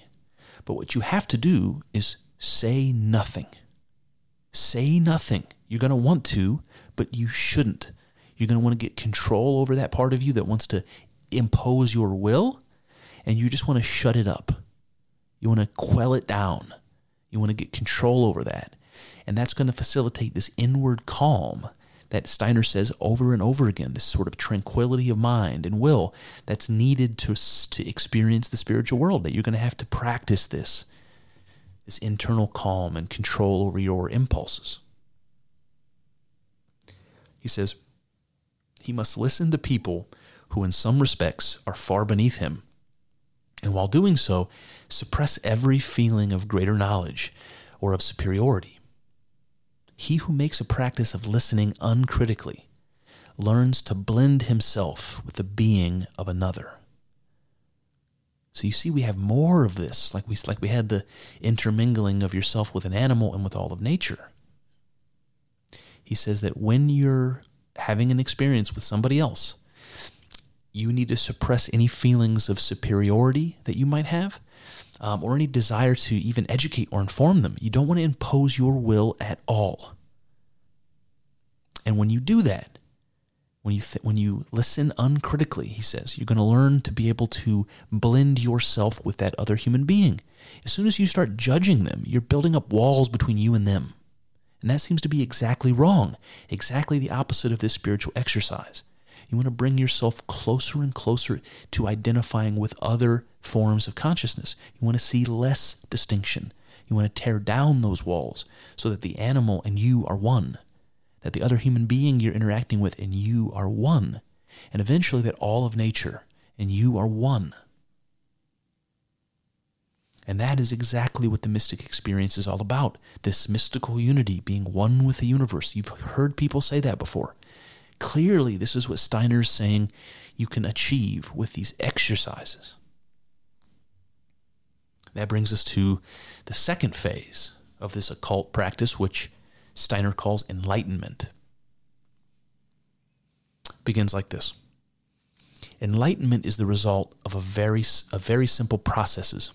Speaker 1: but what you have to do is say nothing. Say nothing. You're going to want to, but you shouldn't. You're going to want to get control over that part of you that wants to impose your will, and you just want to shut it up. You want to quell it down. You want to get control over that. And that's going to facilitate this inward calm that Steiner says over and over again this sort of tranquility of mind and will that's needed to, to experience the spiritual world, that you're going to have to practice this, this internal calm and control over your impulses. He says, he must listen to people who in some respects are far beneath him, and while doing so, suppress every feeling of greater knowledge or of superiority. He who makes a practice of listening uncritically learns to blend himself with the being of another. So you see, we have more of this, like we like we had the intermingling of yourself with an animal and with all of nature. He says that when you're having an experience with somebody else, you need to suppress any feelings of superiority that you might have, um, or any desire to even educate or inform them. You don't want to impose your will at all. And when you do that, when you th- when you listen uncritically, he says, you're going to learn to be able to blend yourself with that other human being. As soon as you start judging them, you're building up walls between you and them. And that seems to be exactly wrong, exactly the opposite of this spiritual exercise. You want to bring yourself closer and closer to identifying with other forms of consciousness. You want to see less distinction. You want to tear down those walls so that the animal and you are one that the other human being you're interacting with and you are one, and eventually that all of nature and you are one. And that is exactly what the mystic experience is all about this mystical unity, being one with the universe. You've heard people say that before. Clearly, this is what Steiner's saying you can achieve with these exercises. That brings us to the second phase of this occult practice, which Steiner calls enlightenment. Begins like this. Enlightenment is the result of a very, a very simple processes.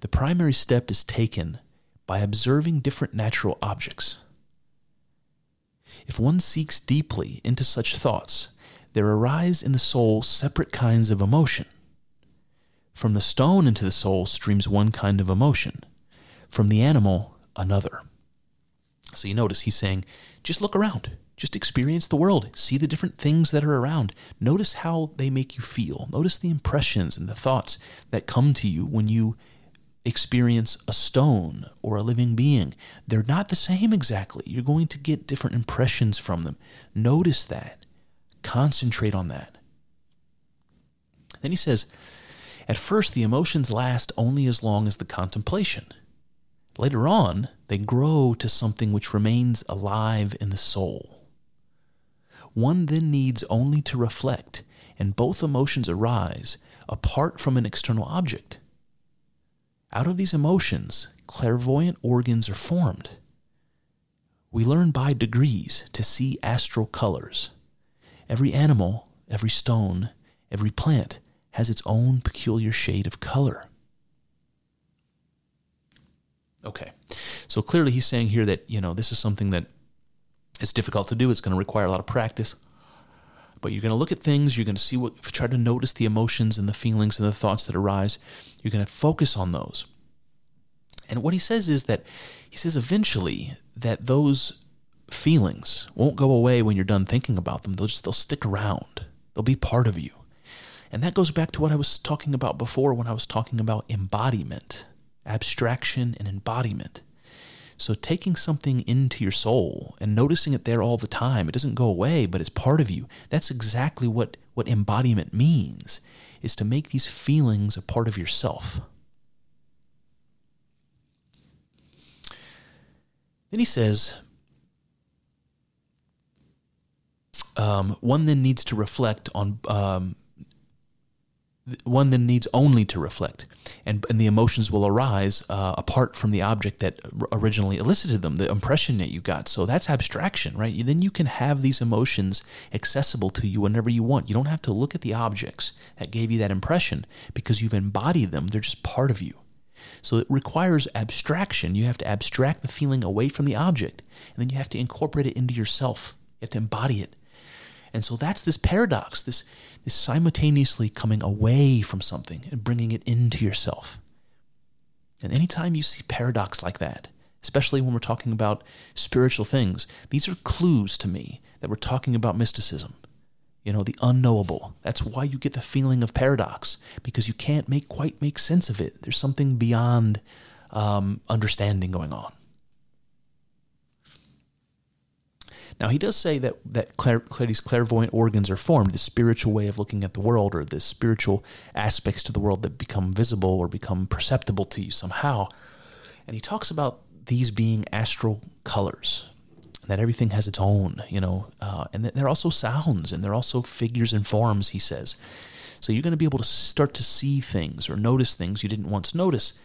Speaker 1: The primary step is taken by observing different natural objects. If one seeks deeply into such thoughts, there arise in the soul separate kinds of emotion. From the stone into the soul streams one kind of emotion, from the animal, another. So you notice he's saying, just look around. Just experience the world. See the different things that are around. Notice how they make you feel. Notice the impressions and the thoughts that come to you when you experience a stone or a living being. They're not the same exactly. You're going to get different impressions from them. Notice that. Concentrate on that. Then he says, at first, the emotions last only as long as the contemplation. Later on, they grow to something which remains alive in the soul. One then needs only to reflect, and both emotions arise apart from an external object. Out of these emotions, clairvoyant organs are formed. We learn by degrees to see astral colors. Every animal, every stone, every plant has its own peculiar shade of color. Okay. So clearly he's saying here that, you know, this is something that is difficult to do. It's going to require a lot of practice. But you're going to look at things, you're going to see what, try to notice the emotions and the feelings and the thoughts that arise. You're going to focus on those. And what he says is that he says eventually that those feelings won't go away when you're done thinking about them. They'll just they'll stick around. They'll be part of you. And that goes back to what I was talking about before when I was talking about embodiment abstraction, and embodiment. So, taking something into your soul and noticing it there all the time, it doesn't go away, but it's part of you. That's exactly what, what embodiment means, is to make these feelings a part of yourself. Then he says, um, one then needs to reflect on um, one then needs only to reflect, and, and the emotions will arise uh, apart from the object that originally elicited them, the impression that you got. So that's abstraction, right? Then you can have these emotions accessible to you whenever you want. You don't have to look at the objects that gave you that impression because you've embodied them, they're just part of you. So it requires abstraction. You have to abstract the feeling away from the object, and then you have to incorporate it into yourself. You have to embody it. And so that's this paradox, this is simultaneously coming away from something and bringing it into yourself. And anytime you see paradox like that, especially when we're talking about spiritual things, these are clues to me that we're talking about mysticism. You know, the unknowable. That's why you get the feeling of paradox, because you can't make quite make sense of it. There's something beyond um, understanding going on. Now, he does say that, that clair, these clairvoyant organs are formed, the spiritual way of looking at the world, or the spiritual aspects to the world that become visible or become perceptible to you somehow. And he talks about these being astral colors, that everything has its own, you know, uh, and that they're also sounds and they're also figures and forms, he says. So you're going to be able to start to see things or notice things you didn't once notice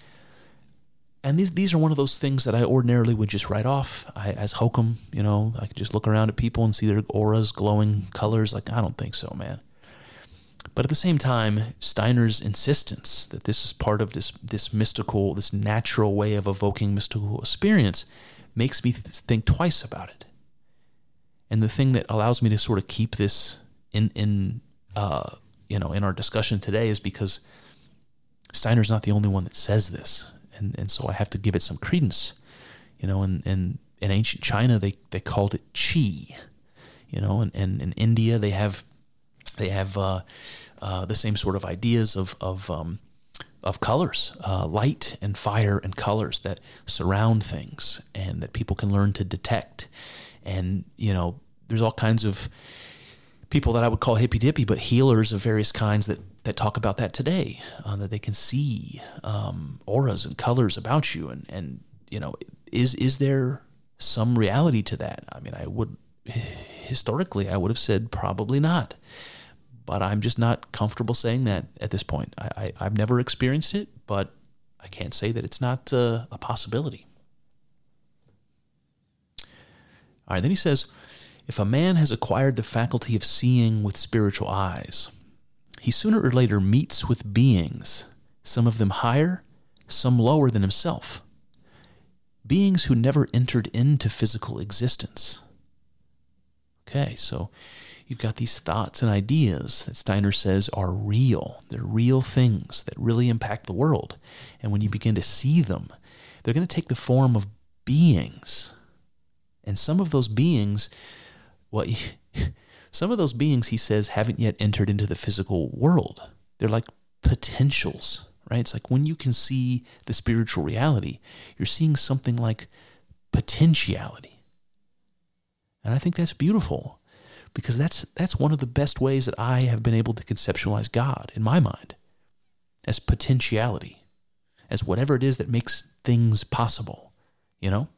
Speaker 1: and these these are one of those things that I ordinarily would just write off I, as hokum. You know, I could just look around at people and see their auras, glowing colors. Like I don't think so, man. But at the same time, Steiner's insistence that this is part of this this mystical, this natural way of evoking mystical experience, makes me think twice about it. And the thing that allows me to sort of keep this in in uh, you know in our discussion today is because Steiner's not the only one that says this and and so I have to give it some credence. You know, and, and in ancient China they, they called it chi. You know, and, and in India they have they have uh, uh, the same sort of ideas of of um, of colors, uh, light and fire and colors that surround things and that people can learn to detect. And you know, there's all kinds of people that I would call hippy dippy, but healers of various kinds that that talk about that today, uh, that they can see um, auras and colors about you, and and you know, is is there some reality to that? I mean, I would historically I would have said probably not, but I'm just not comfortable saying that at this point. I, I have never experienced it, but I can't say that it's not uh, a possibility. All right, then he says, if a man has acquired the faculty of seeing with spiritual eyes, he sooner or later meets with beings, some of them higher, some lower than himself. Beings who never entered into physical existence. Okay, so you've got these thoughts and ideas that Steiner says are real. They're real things that really impact the world. And when you begin to see them, they're going to take the form of beings. And some of those beings, well, Some of those beings, he says, haven't yet entered into the physical world. They're like potentials, right? It's like when you can see the spiritual reality, you're seeing something like potentiality. And I think that's beautiful because that's that's one of the best ways that I have been able to conceptualize God in my mind as potentiality, as whatever it is that makes things possible, you know?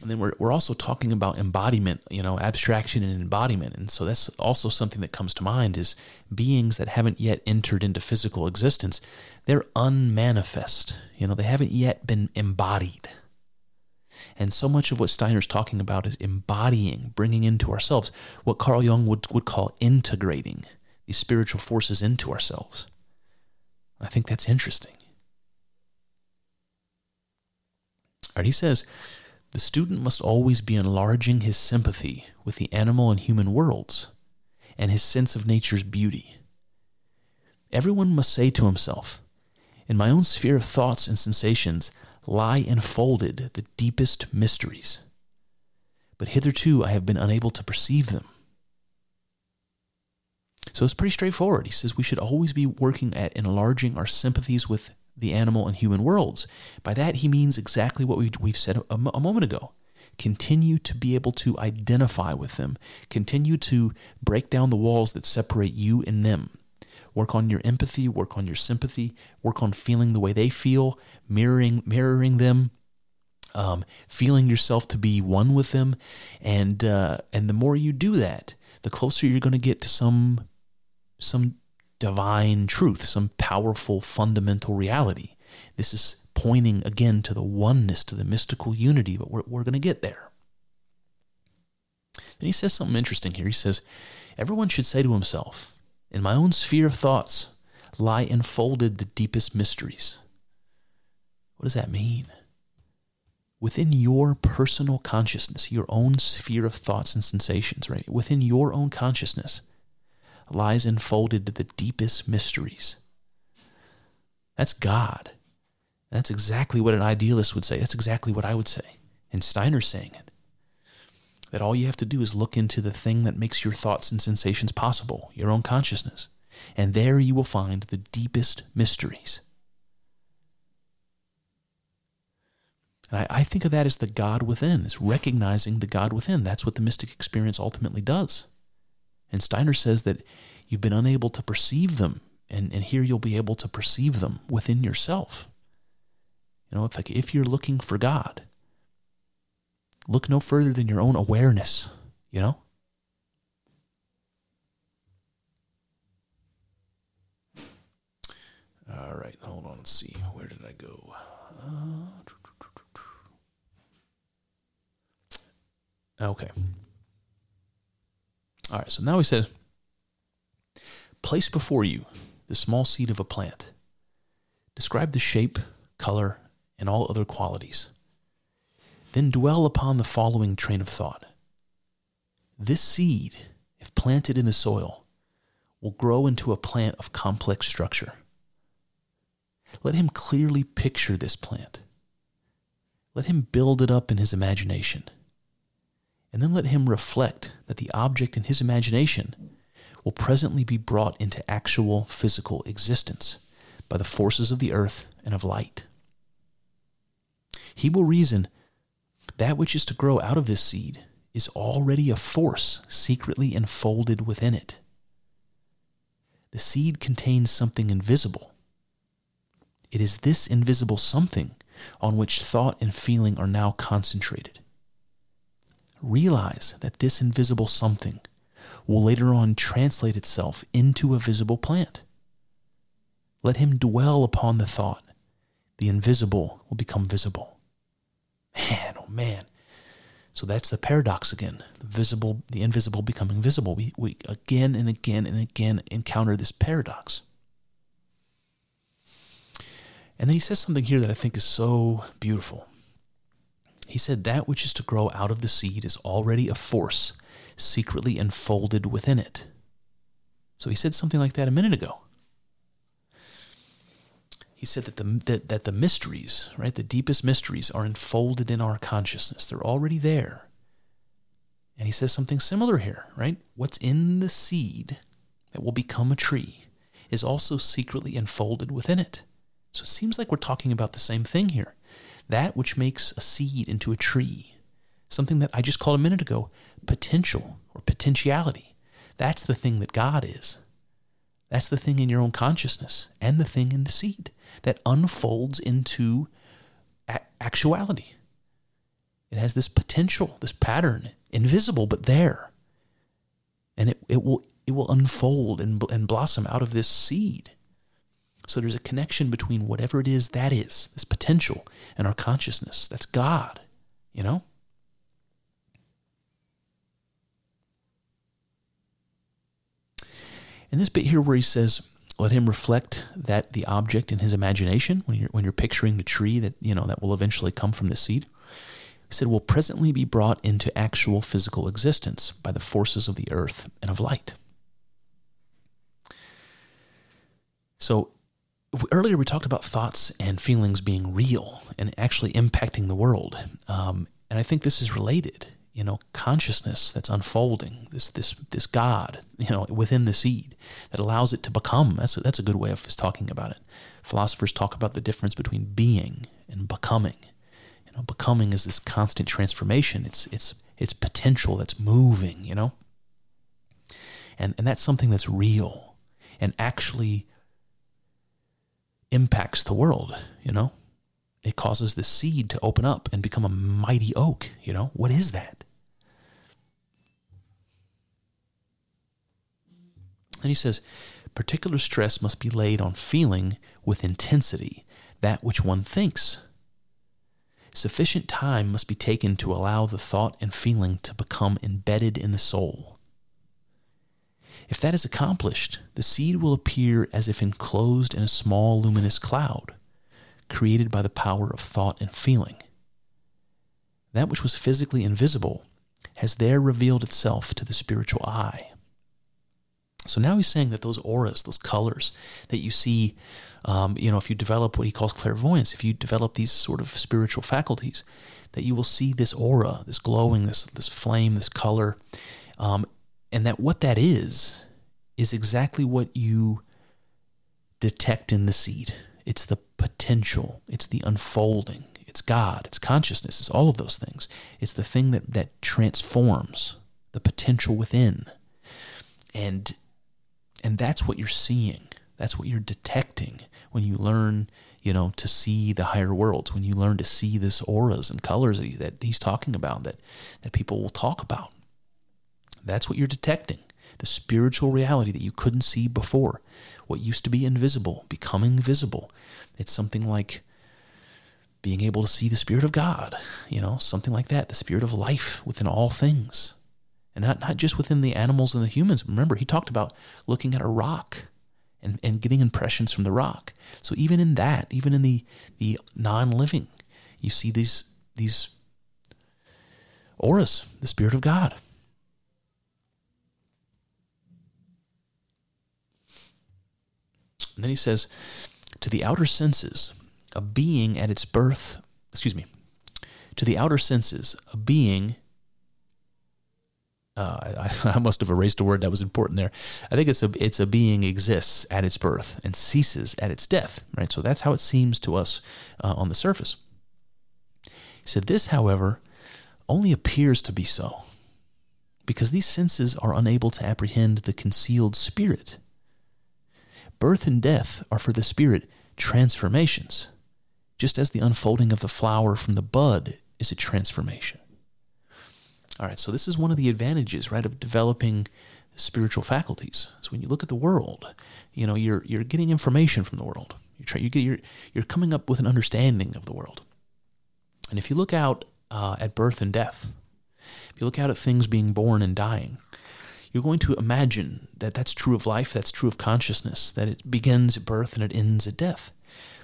Speaker 1: And then we're, we're also talking about embodiment you know abstraction and embodiment. And so that's also something that comes to mind is beings that haven't yet entered into physical existence they're unmanifest. You know they haven't yet been embodied. And so much of what steiner's talking about is embodying bringing into ourselves what carl jung would, would call integrating these spiritual forces into ourselves. I think that's interesting. All right he says the student must always be enlarging his sympathy with the animal and human worlds and his sense of nature's beauty. Everyone must say to himself, In my own sphere of thoughts and sensations lie enfolded the deepest mysteries, but hitherto I have been unable to perceive them. So it's pretty straightforward. He says we should always be working at enlarging our sympathies with the animal and human worlds. By that, he means exactly what we, we've said a, a moment ago. Continue to be able to identify with them, continue to break down the walls that separate you and them. Work on your empathy, work on your sympathy, work on feeling the way they feel, mirroring mirroring them, um, feeling yourself to be one with them, and uh, and the more you do that, the closer you're going to get to some some divine truth, some powerful fundamental reality. This is pointing again to the oneness, to the mystical unity, but we're, we're going to get there. Then he says something interesting here. He says, Everyone should say to himself, In my own sphere of thoughts lie enfolded the deepest mysteries. What does that mean? Within your personal consciousness, your own sphere of thoughts and sensations, right? Within your own consciousness, lies enfolded to the deepest mysteries. That's God. That's exactly what an idealist would say. That's exactly what I would say. And Steiner's saying it. That all you have to do is look into the thing that makes your thoughts and sensations possible, your own consciousness. And there you will find the deepest mysteries. And I, I think of that as the God within, is recognizing the God within. That's what the mystic experience ultimately does. And Steiner says that you've been unable to perceive them, and, and here you'll be able to perceive them within yourself. You know, if like if you're looking for God, look no further than your own awareness, you know? All right, hold on. Let's see. Where did I go? Uh, okay. All right, so now he says place before you the small seed of a plant. Describe the shape, color, and all other qualities. Then dwell upon the following train of thought. This seed, if planted in the soil, will grow into a plant of complex structure. Let him clearly picture this plant. Let him build it up in his imagination. And then let him reflect that the object in his imagination will presently be brought into actual physical existence by the forces of the earth and of light. He will reason that which is to grow out of this seed is already a force secretly enfolded within it. The seed contains something invisible it is this invisible something on which thought and feeling are now concentrated. Realize that this invisible something will later on translate itself into a visible plant. Let him dwell upon the thought. The invisible will become visible. Man, oh man. So that's the paradox again. The visible, the invisible becoming visible. We, we again and again and again encounter this paradox. And then he says something here that I think is so beautiful. He said, That which is to grow out of the seed is already a force secretly enfolded within it. So he said something like that a minute ago. He said that the, that, that the mysteries, right, the deepest mysteries are enfolded in our consciousness. They're already there. And he says something similar here, right? What's in the seed that will become a tree is also secretly enfolded within it. So it seems like we're talking about the same thing here. That which makes a seed into a tree, something that I just called a minute ago potential or potentiality. That's the thing that God is. That's the thing in your own consciousness and the thing in the seed that unfolds into a- actuality. It has this potential, this pattern, invisible but there. And it, it will it will unfold and, and blossom out of this seed. So there's a connection between whatever it is that is, this potential, and our consciousness. That's God, you know? And this bit here where he says, let him reflect that the object in his imagination, when you're when you're picturing the tree that you know that will eventually come from the seed, he said will presently be brought into actual physical existence by the forces of the earth and of light. So earlier we talked about thoughts and feelings being real and actually impacting the world. Um, and i think this is related you know consciousness that's unfolding this this this god you know within the seed that allows it to become. That's a, that's a good way of talking about it. Philosophers talk about the difference between being and becoming. You know becoming is this constant transformation. It's it's it's potential that's moving you know? And and that's something that's real and actually impacts the world, you know? It causes the seed to open up and become a mighty oak, you know? What is that? And he says, particular stress must be laid on feeling with intensity that which one thinks. Sufficient time must be taken to allow the thought and feeling to become embedded in the soul. If that is accomplished, the seed will appear as if enclosed in a small luminous cloud, created by the power of thought and feeling. That which was physically invisible has there revealed itself to the spiritual eye. So now he's saying that those auras, those colors that you see, um, you know, if you develop what he calls clairvoyance, if you develop these sort of spiritual faculties, that you will see this aura, this glowing, this this flame, this color, um, and that what that is, is exactly what you detect in the seed. It's the potential, it's the unfolding, it's God, it's consciousness, it's all of those things. It's the thing that, that transforms the potential within. And and that's what you're seeing. That's what you're detecting when you learn, you know, to see the higher worlds, when you learn to see this auras and colors that, he, that he's talking about, that, that people will talk about. That's what you're detecting. The spiritual reality that you couldn't see before. What used to be invisible, becoming visible. It's something like being able to see the Spirit of God, you know, something like that, the Spirit of life within all things. And not, not just within the animals and the humans. Remember, he talked about looking at a rock and, and getting impressions from the rock. So even in that, even in the, the non living, you see these, these auras, the Spirit of God. And then he says, to the outer senses, a being at its birth, excuse me, to the outer senses, a being. Uh, I, I, must have erased a word that was important there. I think it's a it's a being exists at its birth and ceases at its death. Right. So that's how it seems to us uh, on the surface. He said, "This, however, only appears to be so, because these senses are unable to apprehend the concealed spirit. Birth and death are for the spirit transformations." just as the unfolding of the flower from the bud is a transformation. All right, so this is one of the advantages, right, of developing spiritual faculties. So when you look at the world, you know, you're you're getting information from the world. You're you get you're you're coming up with an understanding of the world. And if you look out uh, at birth and death, if you look out at things being born and dying, you're going to imagine that that's true of life, that's true of consciousness, that it begins at birth and it ends at death.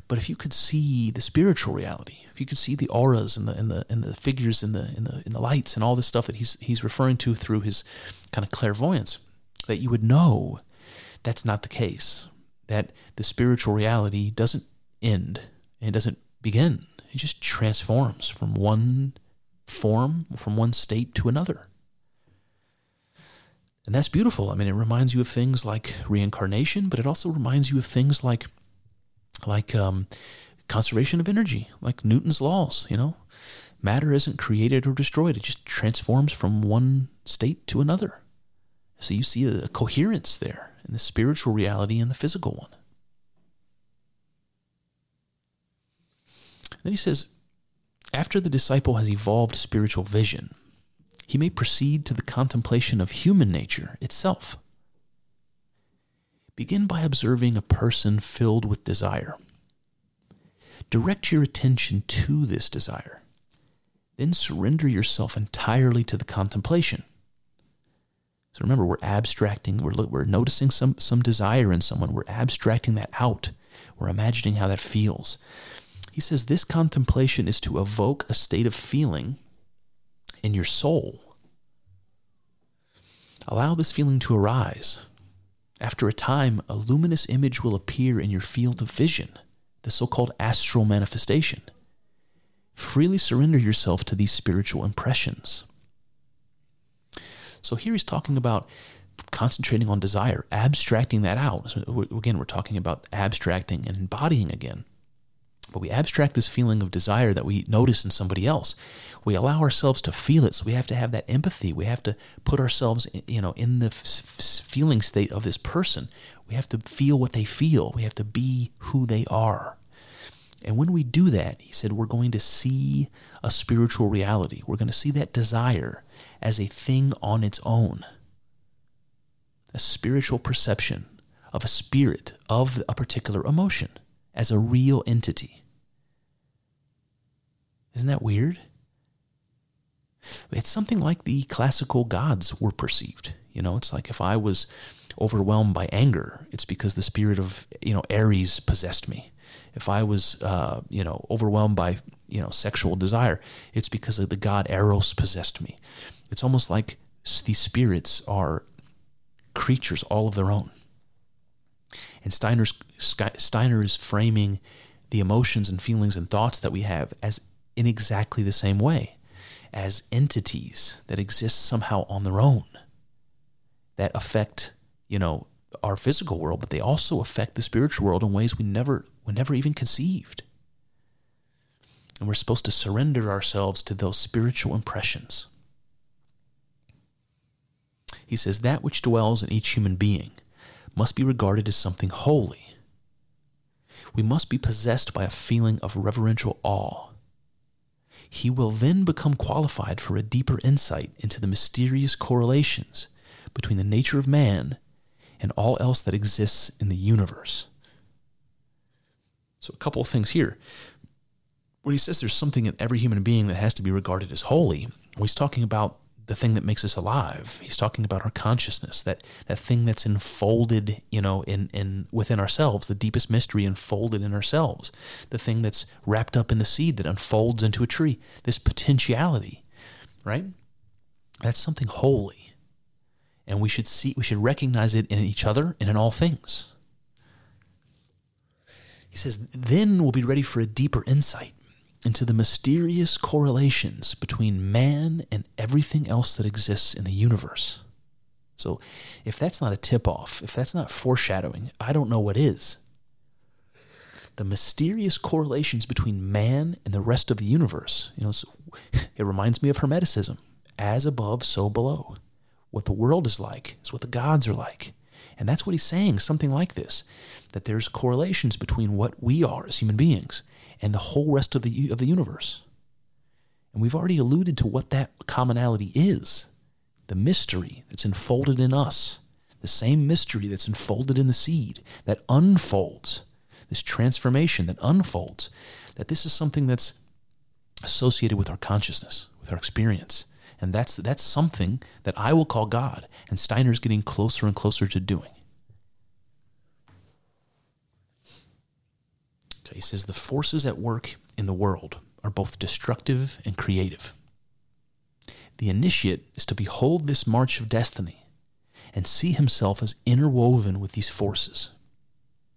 Speaker 1: But if you could see the spiritual reality, if you could see the auras and the and the and the figures in the in the in the lights and all this stuff that he's he's referring to through his kind of clairvoyance, that you would know that's not the case. That the spiritual reality doesn't end and it doesn't begin. It just transforms from one form, from one state to another. And that's beautiful. I mean, it reminds you of things like reincarnation, but it also reminds you of things like like um, conservation of energy, like Newton's laws, you know. Matter isn't created or destroyed, it just transforms from one state to another. So you see a, coherence there in the spiritual reality and the physical one. Then he says, after the disciple has evolved spiritual vision, he may proceed to the contemplation of human nature itself. Begin by observing a person filled with desire. Direct your attention to this desire. Then surrender yourself entirely to the contemplation. So remember, we're abstracting, we're, we're noticing some, some desire in someone, we're abstracting that out, we're imagining how that feels. He says this contemplation is to evoke a state of feeling in your soul. Allow this feeling to arise. After a time, a luminous image will appear in your field of vision, the so called astral manifestation. Freely surrender yourself to these spiritual impressions. So here he's talking about concentrating on desire, abstracting that out. So again, we're talking about abstracting and embodying again. But we abstract this feeling of desire that we notice in somebody else. We allow ourselves to feel it. So we have to have that empathy. We have to put ourselves, you know, in the feeling state of this person. We have to feel what they feel. We have to be who they are. And when we do that, he said, we're going to see a spiritual reality. We're going to see that desire as a thing on its own, a spiritual perception of a spirit of a particular emotion as a real entity. Isn't that weird? It's something like the classical gods were perceived. You know, it's like if I was overwhelmed by anger, it's because the spirit of, you know, Ares possessed me. If I was, uh, you know, overwhelmed by, you know, sexual desire, it's because of the god Eros possessed me. It's almost like these spirits are creatures all of their own. And Steiner's, Steiner is framing the emotions and feelings and thoughts that we have as in exactly the same way as entities that exist somehow on their own that affect, you know, our physical world, but they also affect the spiritual world in ways we never we never even conceived. And we're supposed to surrender ourselves to those spiritual impressions. He says, That which dwells in each human being must be regarded as something holy. We must be possessed by a feeling of reverential awe. He will then become qualified for a deeper insight into the mysterious correlations between the nature of man and all else that exists in the universe. So, a couple of things here. When he says there's something in every human being that has to be regarded as holy, he's talking about the thing that makes us alive. He's talking about our consciousness, that that thing that's enfolded, you know, in in within ourselves, the deepest mystery enfolded in ourselves, the thing that's wrapped up in the seed that unfolds into a tree. This potentiality, right? That's something holy, and we should see, we should recognize it in each other and in all things. He says, then we'll be ready for a deeper insight into the mysterious correlations between man and everything else that exists in the universe. So, if that's not a tip off, if that's not foreshadowing, I don't know what is. The mysterious correlations between man and the rest of the universe, you know, it reminds me of Hermeticism as above, so below. What the world is like is what the gods are like. And that's what he's saying, something like this that there's correlations between what we are as human beings and the whole rest of the, of the universe. And we've already alluded to what that commonality is the mystery that's enfolded in us, the same mystery that's enfolded in the seed, that unfolds, this transformation that unfolds, that this is something that's associated with our consciousness, with our experience. And that's, that's something that I will call God, and Steiner's getting closer and closer to doing. He says the forces at work in the world are both destructive and creative. The initiate is to behold this march of destiny and see himself as interwoven with these forces.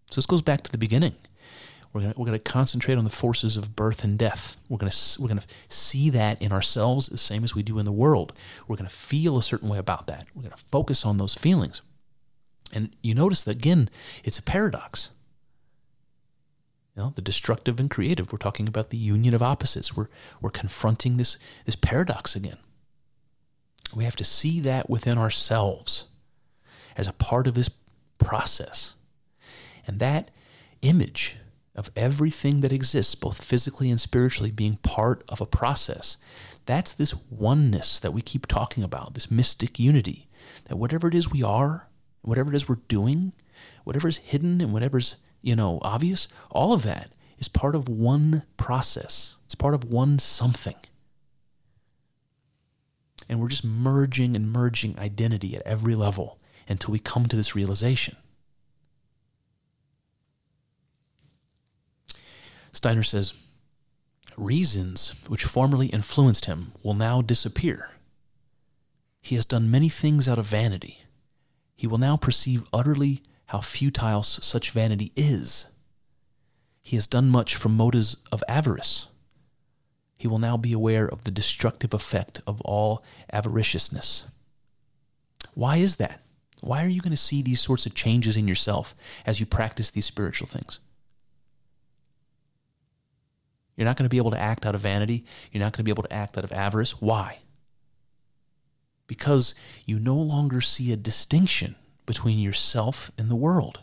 Speaker 1: So this goes back to the beginning. We're going we're to concentrate on the forces of birth and death. We're going we're going to see that in ourselves the same as we do in the world. We're going to feel a certain way about that. We're going to focus on those feelings. And you notice that again, it's a paradox. Know, the destructive and creative. We're talking about the union of opposites. We're, we're confronting this, this paradox again. We have to see that within ourselves as a part of this process. And that image of everything that exists, both physically and spiritually, being part of a process, that's this oneness that we keep talking about, this mystic unity. That whatever it is we are, whatever it is we're doing, whatever is hidden and whatever's you know, obvious, all of that is part of one process. It's part of one something. And we're just merging and merging identity at every level until we come to this realization. Steiner says, Reasons which formerly influenced him will now disappear. He has done many things out of vanity. He will now perceive utterly how futile such vanity is. He has done much from motives of avarice. He will now be aware of the destructive effect of all avariciousness. Why is that? Why are you going to see these sorts of changes in yourself as you practice these spiritual things? You're not going to be able to act out of vanity. You're not going to be able to act out of avarice. Why? Because you no longer see a distinction between yourself and the world.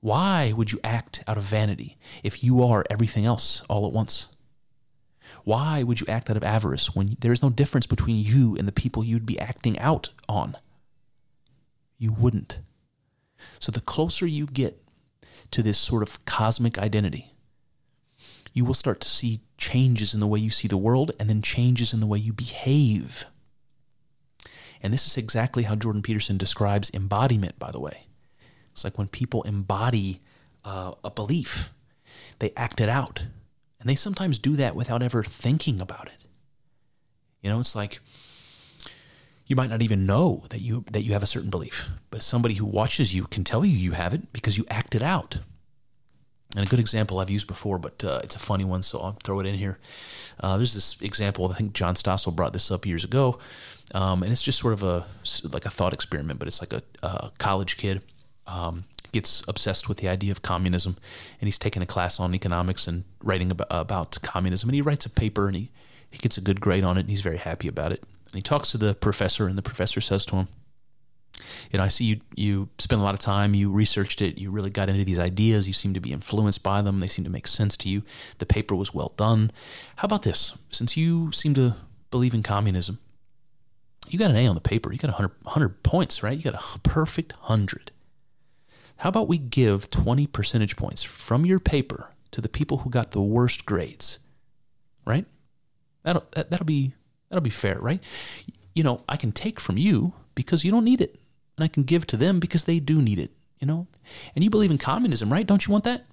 Speaker 1: Why would you act out of vanity if you are everything else all at once? Why would you act out of avarice when there's no difference between you and the people you'd be acting out on? You wouldn't. So the closer you get to this sort of cosmic identity, you will start to see changes in the way you see the world and then changes in the way you behave. And this is exactly how Jordan Peterson describes embodiment, by the way. It's like when people embody uh, a belief, they act it out. And they sometimes do that without ever thinking about it. You know, it's like you might not even know that you that you have a certain belief, but somebody who watches you can tell you you have it because you act it out. And a good example I've used before, but uh, it's a funny one, so I'll throw it in here. Uh, there's this example. I think John Stossel brought this up years ago, um, and it's just sort of a like a thought experiment. But it's like a, a college kid um, gets obsessed with the idea of communism, and he's taking a class on economics and writing about, about communism. And he writes a paper, and he he gets a good grade on it, and he's very happy about it. And he talks to the professor, and the professor says to him, you know, I see you you spend a lot of time, you researched it, you really got into these ideas, you seem to be influenced by them, they seem to make sense to you. The paper was well done. How about this? Since you seem to believe in communism, you got an A on the paper, you got 100, 100 points, right? You got a perfect 100. How about we give 20 percentage points from your paper to the people who got the worst grades? Right? That'll that, that'll be that'll be fair, right? You know, I can take from you because you don't need it and I can give to them because they do need it, you know? And you believe in communism, right? Don't you want that?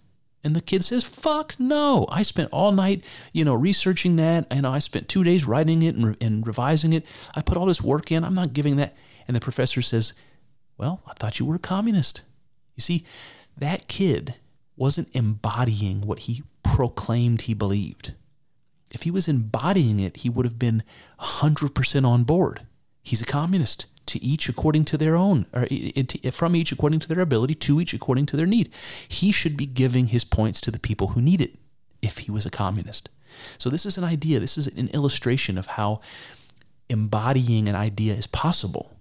Speaker 1: And the kid says, fuck no. I spent all night, you know, researching that. And I spent two days writing it and, re- and revising it. I put all this work in. I'm not giving that. And the professor says, well, I thought you were a communist. You see, that kid wasn't embodying what he proclaimed he believed. If he was embodying it, he would have been 100% on board. He's a communist to each according to their own, or from each according to their ability, to each according to their need. He should be giving his points to the people who need it if he was a communist. So, this is an idea, this is an illustration of how embodying an idea is possible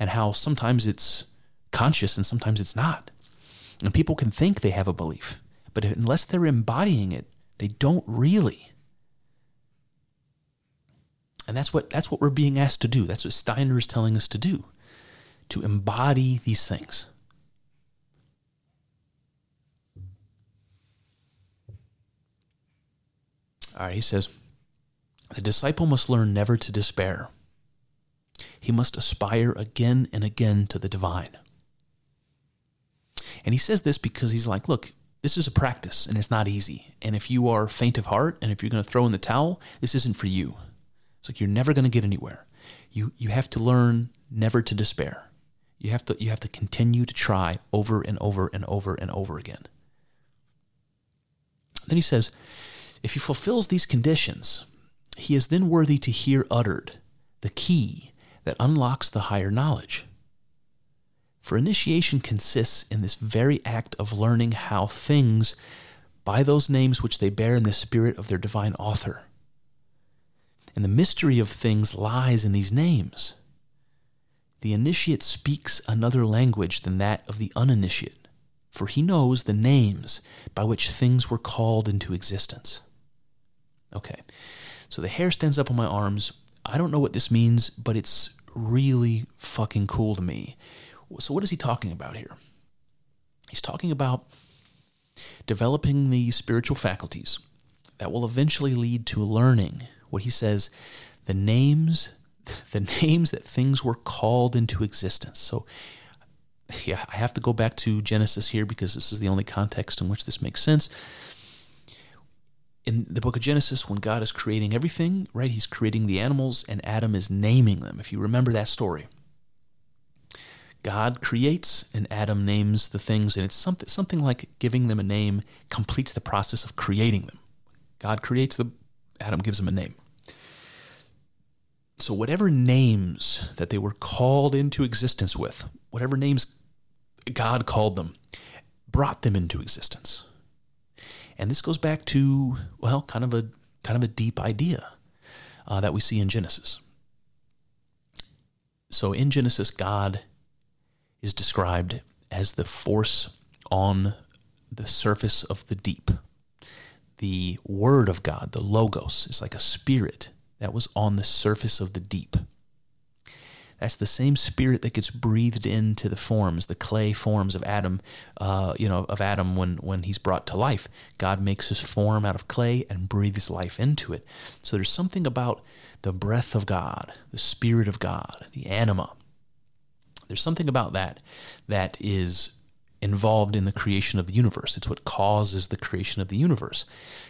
Speaker 1: and how sometimes it's conscious and sometimes it's not. And people can think they have a belief, but unless they're embodying it, they don't really. And that's what that's what we're being asked to do. That's what Steiner is telling us to do. To embody these things. All right, he says, the disciple must learn never to despair. He must aspire again and again to the divine. And he says this because he's like, look, this is a practice and it's not easy. And if you are faint of heart and if you're going to throw in the towel, this isn't for you. It's like you're never going to get anywhere. You you have to learn never to despair. You have to you have to continue to try over and over and over and over again. Then he says, if he fulfills these conditions, he is then worthy to hear uttered the key that unlocks the higher knowledge. For initiation consists in this very act of learning how things, by those names which they bear in the spirit of their divine author, and the mystery of things lies in these names. The initiate speaks another language than that of the uninitiate, for he knows the names by which things were called into existence. Okay, so the hair stands up on my arms. I don't know what this means, but it's really fucking cool to me. So, what is he talking about here? He's talking about developing the spiritual faculties that will eventually lead to learning what he says, the names, the names that things were called into existence. So, yeah, I have to go back to Genesis here because this is the only context in which this makes sense. In the book of Genesis, when God is creating everything, right, he's creating the animals and Adam is naming them. If you remember that story, God creates and Adam names the things, and it's something, something like giving them a name completes the process of creating them. God creates the Adam gives them a name. So, whatever names that they were called into existence with, whatever names God called them, brought them into existence. And this goes back to, well, kind of a kind of a deep idea uh, that we see in Genesis. So in Genesis, God is described as the force on the surface of the deep the Word of God, the Logos, is like a spirit that was on the surface of the deep. That's the same spirit that gets breathed into the forms, the clay forms of Adam, uh, you know, of Adam when, when he's brought to life. God makes his form out of clay and breathes life into it. So there's something about the breath of God, the spirit of God, the anima. There's something about that that is involved in the creation of the universe. It's what causes the creation of the universe.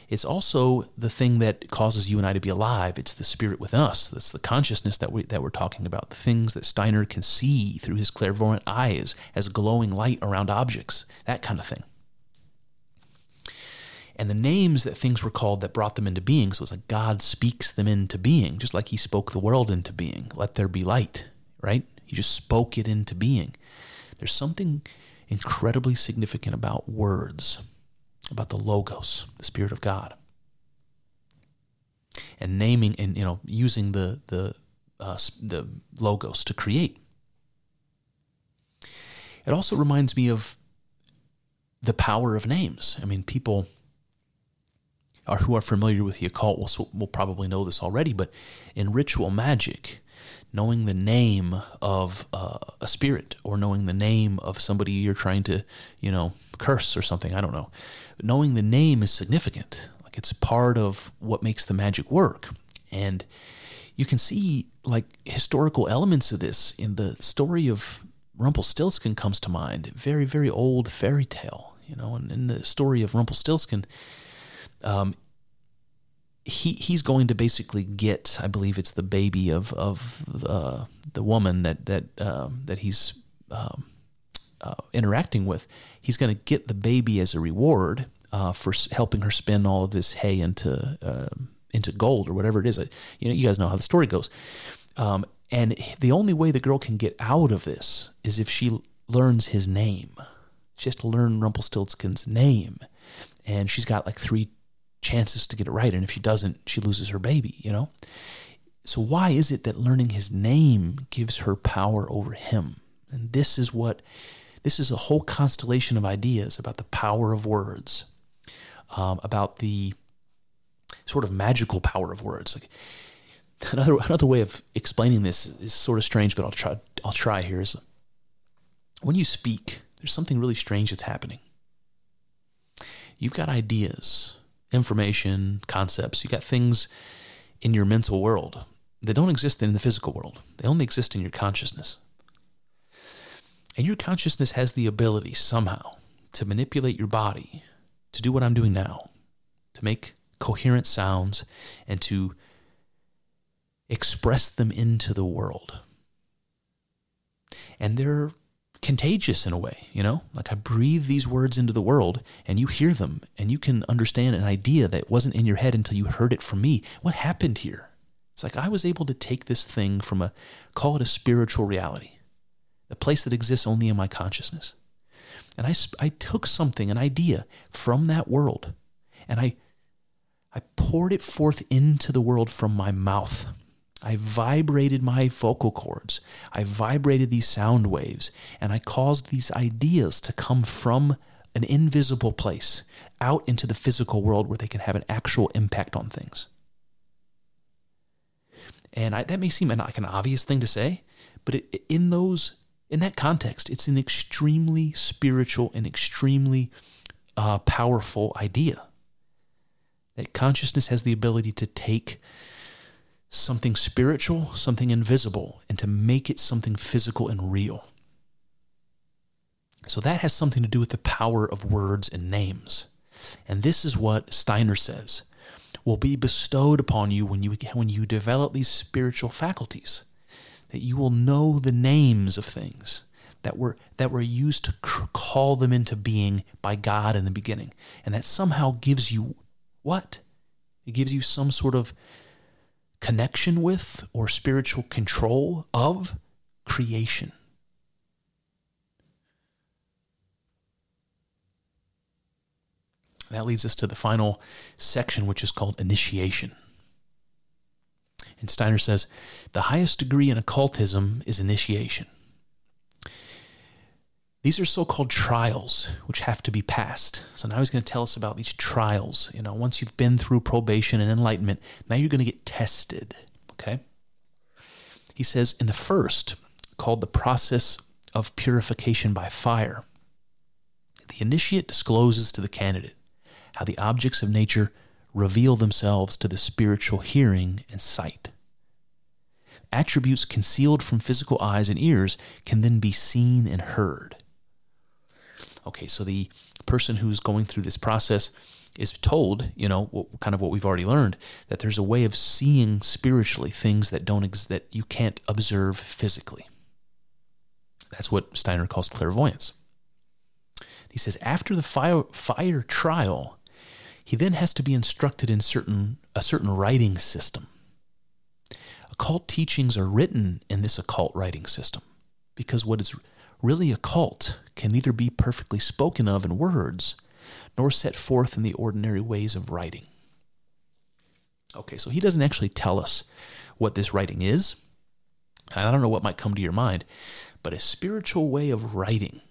Speaker 1: It's also the thing that causes you and I to be alive. It's the spirit within us. That's the consciousness that we that we're talking about. The things that Steiner can see through his clairvoyant eyes as glowing light around objects. That kind of thing. And the names that things were called that brought them into being. So it's like God speaks them into being, just like he spoke the world into being. Let there be light, right? He just spoke it into being. There's something incredibly significant about words, about the logos, the Spirit of God, and naming and you know using the the uh, the logos to create. It also reminds me of the power of names. I mean, people are who are familiar with the occult will will probably know this already, but in ritual magic, knowing the name of uh, a spirit or knowing the name of somebody you're trying to, you know, curse or something, I don't know. But knowing the name is significant. Like it's part of what makes the magic work. And you can see like historical elements of this in the story of Rumpelstiltskin comes to mind. Very, very old fairy tale, you know, and in the story of Rumpelstiltskin, um, he he's going to basically get, I believe it's the baby of of uh, the woman that that um, that he's um, uh, interacting with. He's going to get the baby as a reward uh, for helping her spin all of this hay into um, into gold or whatever it is. You know, you guys know how the story goes. Um, and the only way the girl can get out of this is if she learns his name. She has to learn Rumpelstiltskin's name, and she's got like three chances to get it right. And if she doesn't, she loses her baby, you know? So, why is it that learning his name gives her power over him? And this is what, this is a whole constellation of ideas about the power of words, um, about the sort of magical power of words. Like, another another way of explaining this is sort of strange, but I'll try I'll try here is when you speak, there's something really strange that's happening. You've got ideas, information, concepts. You got things in your mental world that don't exist in the physical world. They only exist in your consciousness. And your consciousness has the ability somehow to manipulate your body to do what I'm doing now, to make coherent sounds and to express them into the world. And they're contagious in a way, you know? Like I breathe these words into the world and you hear them and you can understand an idea that wasn't in your head until you heard it from me. What happened here? It's like I was able to take this thing from a, call it a spiritual reality, a place that exists only in my consciousness. And I, I took something, an idea from that world, and I, I poured it forth into the world from my mouth. I vibrated my vocal cords. I vibrated these sound waves, and I caused these ideas to come from an invisible place out into the physical world where they can have an actual impact on things. And I, that may seem like an obvious thing to say, but it, in those in that context, it's an extremely spiritual and extremely uh, powerful idea. That consciousness has the ability to take something spiritual, something invisible, and to make it something physical and real. So that has something to do with the power of words and names. And this is what Steiner says will be bestowed upon you when you when you develop these spiritual faculties that you will know the names of things that were that were used to call them into being by God in the beginning and that somehow gives you what it gives you some sort of connection with or spiritual control of creation. That leads us to the final section, which is called initiation. And Steiner says the highest degree in occultism is initiation. These are so-called trials which have to be passed. So now he's going to tell us about these trials. You know, once you've been through probation and enlightenment, now you're going to get tested. Okay? He says in the first, called the process of purification by fire, the initiate discloses to the candidate how the objects of nature reveal themselves to the spiritual hearing and sight. Attributes concealed from physical eyes and ears can then be seen and heard. Okay, so the person who's going through this process is told, you know, what, kind of what we've already learned, that there's a way of seeing spiritually things that don't ex- that you can't observe physically. That's what Steiner calls clairvoyance. He says after the fire, fire trial, he then has to be instructed in certain a certain writing system. Occult teachings are written in this occult writing system because what is really occult can neither be perfectly spoken of in words nor set forth in the ordinary ways of writing. Okay, so he doesn't actually tell us what this writing is. I don't know what might come to your mind, but a spiritual way of writing,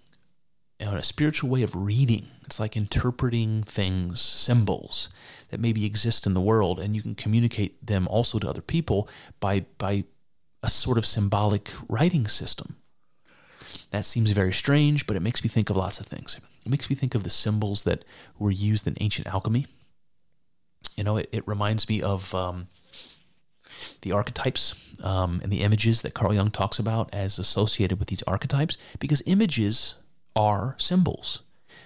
Speaker 1: and a spiritual way of reading. It's like interpreting things, symbols that maybe exist in the world, and you can communicate them also to other people by by a sort of symbolic writing system. That seems very strange, but it makes me think of lots of things. It makes me think of the symbols that were used in ancient alchemy. You know, it, it reminds me of um, the archetypes um, and the images that Carl Jung talks about as associated with these archetypes, because images are symbols.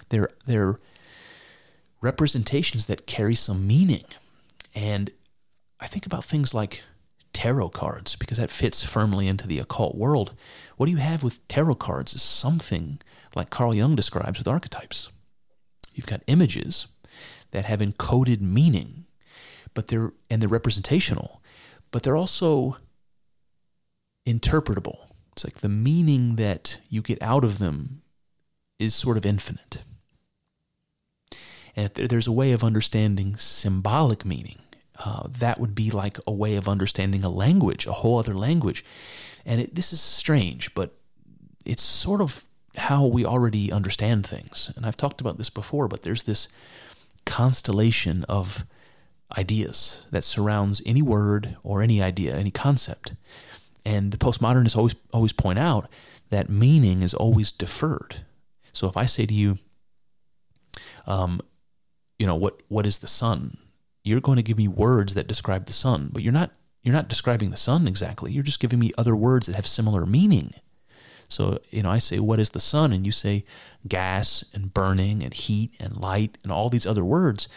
Speaker 1: They're, they're representations that carry some meaning. And I think about things like tarot cards because that fits firmly into the occult world. What do you have with tarot cards is something like Carl Jung describes with archetypes. You've got images that have encoded meaning, but they're and they're representational, but they're also interpretable. It's like the meaning that you get out of them is sort of infinite. And there's a way of understanding symbolic meaning, uh, that would be like a way of understanding a language, a whole other language. And it, this is strange, but it's sort of how we already understand things. And I've talked about this before, but there's this constellation of ideas that surrounds any word or any idea, any concept. And the postmodernists always always point out that meaning is always deferred. So if I say to you, um, you know, what what is the sun? You're going to give me words that describe the sun, but you're not you're not describing the sun exactly. You're just giving me other words that have similar meaning. So, you know, I say, what is the sun? And you say gas and burning and heat and light and all these other words.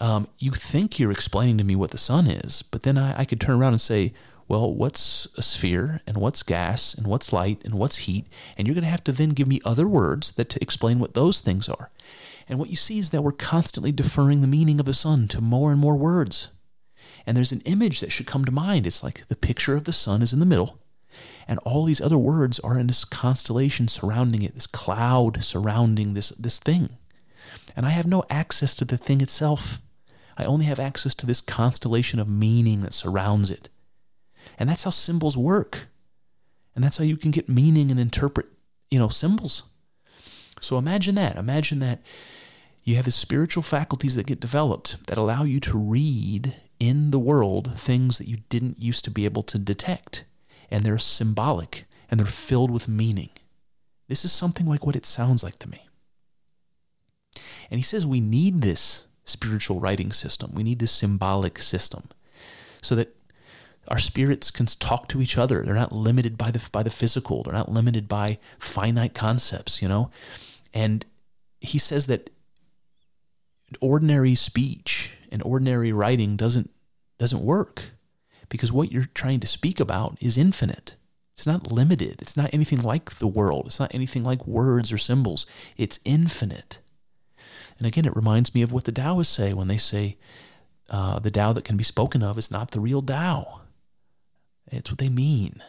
Speaker 1: Um, you think you're explaining to me what the sun is, but then I, I could turn around and say, well, what's a sphere and what's gas and what's light and what's heat? And you're going to have to then give me other words that to explain what those things are. And what you see is that we're constantly deferring the meaning of the sun to more and more words. And there's an image that should come to mind. It's like the picture of the sun is in the middle, and all these other words are in this constellation surrounding it, this cloud surrounding this, this thing. And I have no access to the thing itself. I only have access to this constellation of meaning that surrounds it. And that's how symbols work. And that's how you can get meaning and interpret, you know, symbols. So imagine that. Imagine that you have the spiritual faculties that get developed that allow you to read in the world things that you didn't used to be able to detect and they're symbolic and they're filled with meaning. This is something like what it sounds like to me. And he says we need this spiritual writing system. We need this symbolic system so that our spirits can talk to each other. They're not limited by the by the physical. They're not limited by finite concepts, you know. And he says that ordinary speech and ordinary writing doesn't doesn't work because what you're trying to speak about is infinite. It's not limited. It's not anything like the world. It's not anything like words or symbols. It's infinite. And again, it reminds me of what the Taoists say when they say uh, the Tao that can be spoken of is not the real Tao. It's what they mean.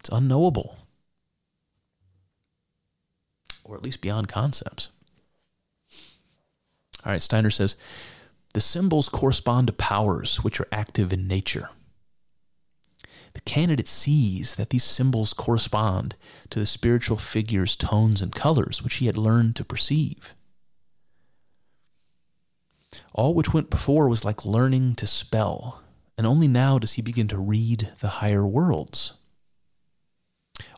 Speaker 1: It's unknowable, or at least beyond concepts. All right, Steiner says the symbols correspond to powers which are active in nature. The candidate sees that these symbols correspond to the spiritual figure's tones and colors, which he had learned to perceive. All which went before was like learning to spell, and only now does he begin to read the higher worlds.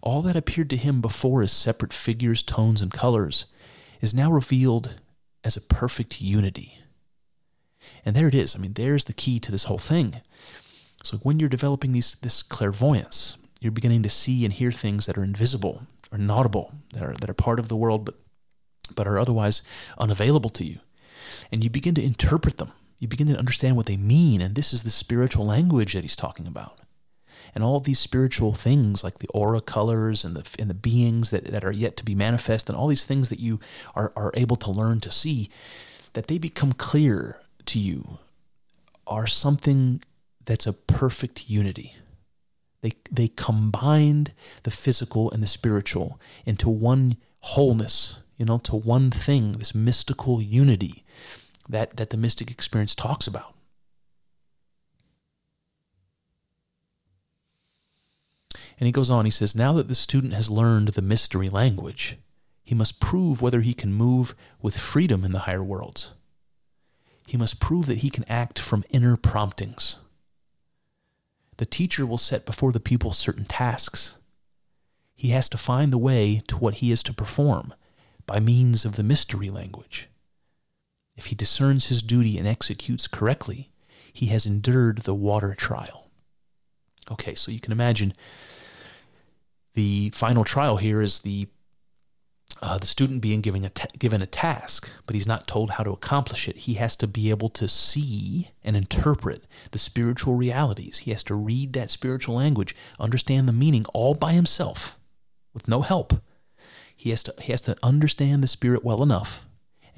Speaker 1: All that appeared to him before as separate figures, tones, and colors is now revealed as a perfect unity. And there it is. I mean, there's the key to this whole thing. So when you're developing these this clairvoyance, you're beginning to see and hear things that are invisible or inaudible, that are that are part of the world but but are otherwise unavailable to you. And you begin to interpret them. You begin to understand what they mean, and this is the spiritual language that he's talking about. And all these spiritual things like the aura colors and the and the beings that, that are yet to be manifest and all these things that you are, are able to learn to see, that they become clear to you are something that's a perfect unity. They, they combined the physical and the spiritual into one wholeness, you know, to one thing, this mystical unity that, that the mystic experience talks about. And he goes on, he says, Now that the student has learned the mystery language, he must prove whether he can move with freedom in the higher worlds. He must prove that he can act from inner promptings. The teacher will set before the pupil certain tasks. He has to find the way to what he is to perform by means of the mystery language. If he discerns his duty and executes correctly, he has endured the water trial. Okay, so you can imagine the final trial here is the uh, the student being given a, given a task, but he's not told how to accomplish it. He has to be able to see and interpret the spiritual realities. He has to read that spiritual language, understand the meaning all by himself, with no help. He has to he has to understand the spirit well enough,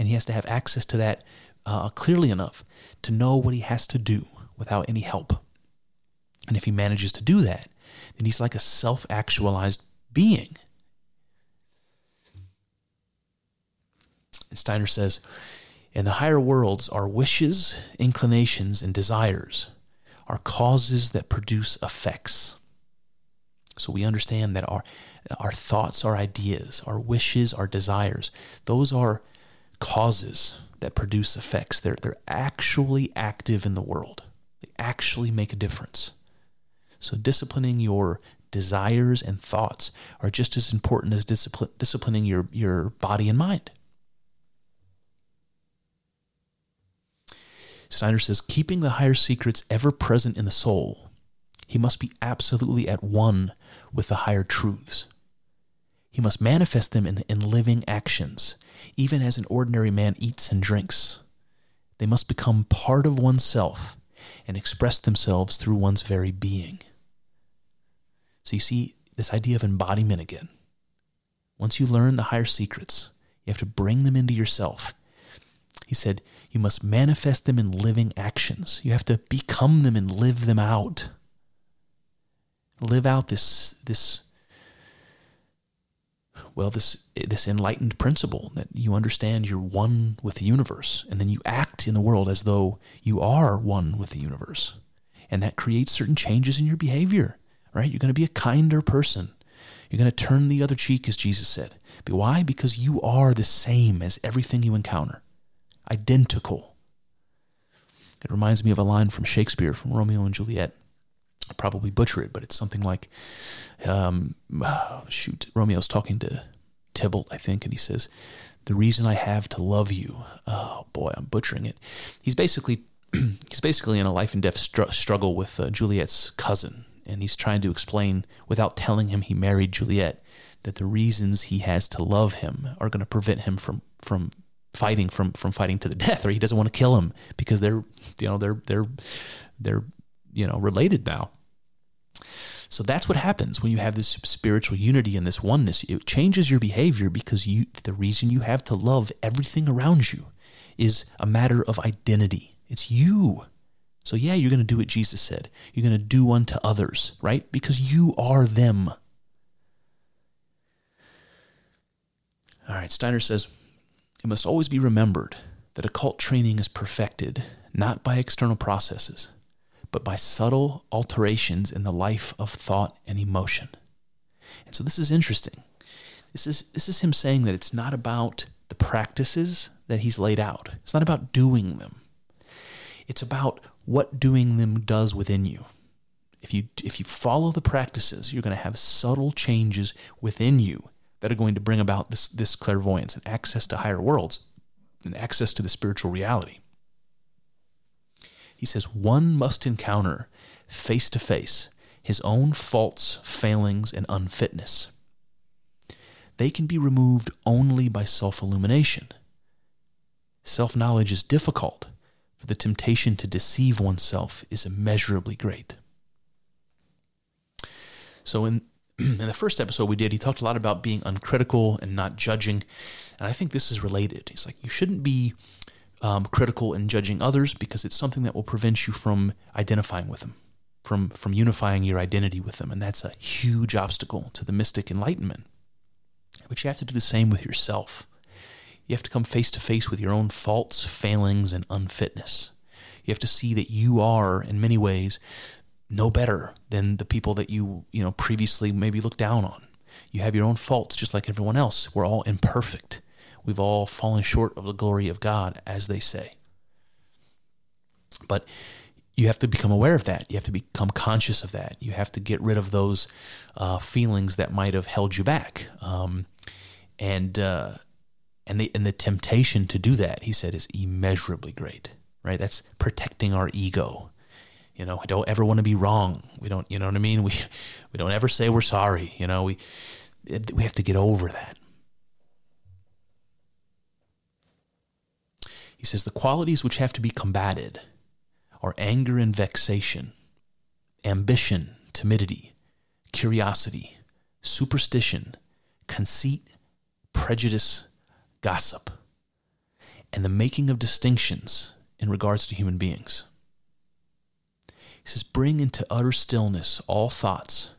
Speaker 1: and he has to have access to that uh, clearly enough to know what he has to do without any help. And if he manages to do that, then he's like a self actualized being. And Steiner says, in the higher worlds, our wishes, inclinations, and desires are causes that produce effects. So we understand that our, our thoughts, our ideas, our wishes, our desires, those are causes that produce effects. They're, they're actually active in the world, they actually make a difference. So, disciplining your desires and thoughts are just as important as discipline, disciplining your, your body and mind. Steiner says, keeping the higher secrets ever present in the soul, he must be absolutely at one with the higher truths. He must manifest them in, in living actions, even as an ordinary man eats and drinks. They must become part of oneself and express themselves through one's very being. So you see this idea of embodiment again. Once you learn the higher secrets, you have to bring them into yourself. He said, you must manifest them in living actions. You have to become them and live them out. Live out this this well this this enlightened principle that you understand you're one with the universe and then you act in the world as though you are one with the universe. And that creates certain changes in your behavior right? You're going to be a kinder person. You're going to turn the other cheek, as Jesus said. But why? Because you are the same as everything you encounter, identical. It reminds me of a line from Shakespeare, from Romeo and Juliet. I'll probably butcher it, but it's something like, um, shoot, Romeo's talking to Tybalt, I think, and he says, "The reason I have to love you." Oh boy, I'm butchering it. He's basically he's basically in a life and death str- struggle with uh, Juliet's cousin, and he's trying to explain without telling him he married Juliet that the reasons he has to love him are going to prevent him from from fighting from from fighting to the death or he doesn't want to kill him because they're you know they're they're they're you know related now so that's what happens when you have this spiritual unity and this oneness it changes your behavior because you the reason you have to love everything around you is a matter of identity it's you so, yeah, you're going to do what Jesus said. You're going to do unto others, right? Because you are them. All right, Steiner says it must always be remembered that occult training is perfected not by external processes, but by subtle alterations in the life of thought and emotion. And so this is interesting. This is, this is him saying that it's not about the practices that he's laid out, it's not about doing them. It's about what doing them does within you. If you if you follow the practices, you're going to have subtle changes within you that are going to bring about this this clairvoyance and access to higher worlds and access to the spiritual reality. He says one must encounter face to face his own faults, failings, and unfitness. They can be removed only by self illumination. Self knowledge is difficult, for the temptation to deceive oneself is immeasurably great. So, in, in the first episode we did, he talked a lot about being uncritical and not judging. And I think this is related. He's like, you shouldn't be um, critical and judging others because it's something that will prevent you from identifying with them, from, from unifying your identity with them. And that's a huge obstacle to the mystic enlightenment. But you have to do the same with yourself. You have to come face to face with your own faults, failings, and unfitness. You have to see that you are, in many ways, no better than the people that you, you know, previously maybe looked down on. You have your own faults just like everyone else. We're all imperfect. We've all fallen short of the glory of God, as they say. But you have to become aware of that. You have to become conscious of that. You have to get rid of those uh, feelings that might have held you back. Um, and uh, and the and the temptation to do that, he said, is immeasurably great. Right? That's protecting our ego. You know, we don't ever want to be wrong. We don't, you know what I mean? We we don't ever say we're sorry. You know, we we have to get over that. He says the qualities which have to be combated are anger and vexation, ambition, timidity, curiosity, superstition, conceit, prejudice, gossip, and the making of distinctions in regards to human beings. He says, Bring into utter stillness all thoughts,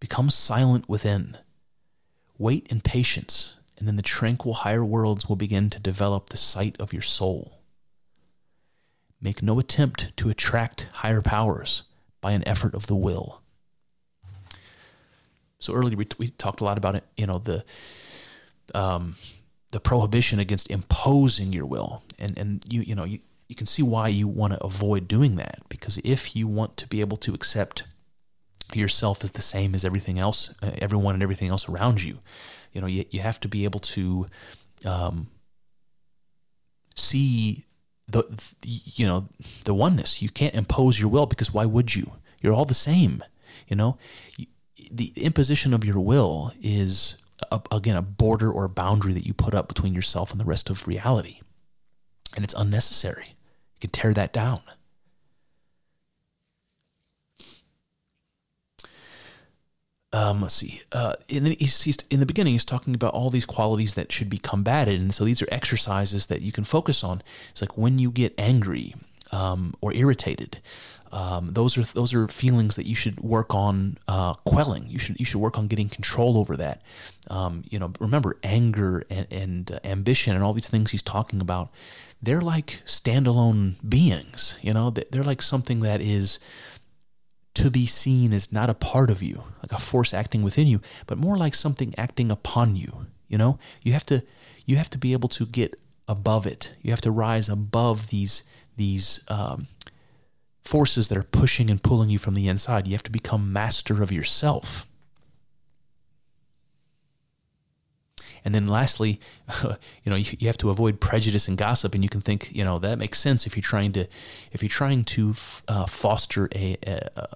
Speaker 1: become silent within, wait in patience, and then the tranquil higher worlds will begin to develop the sight of your soul. Make no attempt to attract higher powers by an effort of the will. So earlier we, we talked a lot about it, you know, the um, the prohibition against imposing your will, and and you you know you you can see why you want to avoid doing that because if you want to be able to accept yourself as the same as everything else, uh, everyone and everything else around you, you know you you have to be able to um, see the, you know the oneness. You can't impose your will because why would you? You're all the same. You know, the imposition of your will is a, again a border or a boundary that you put up between yourself and the rest of reality, and it's unnecessary. You can tear that down. Um, let's see. Uh, he's, he's, in the beginning, he's talking about all these qualities that should be combated, and so these are exercises that you can focus on. It's like when you get angry um, or irritated. Um, those are those are feelings that you should work on uh, quelling. You should you should work on getting control over that. Um, you know, remember anger and, and uh, ambition and all these things he's talking about. They're like standalone beings. You know, they're like something that is to be seen as not a part of you, like a force acting within you, but more like something acting upon you. You know, you have to you have to be able to get above it. You have to rise above these these um, forces that are pushing and pulling you from the inside. You have to become master of yourself. And then lastly, you know, you, you, have to avoid prejudice and gossip. And you can think, you know, that makes sense if you're trying to, if you're trying to uh, foster a, a,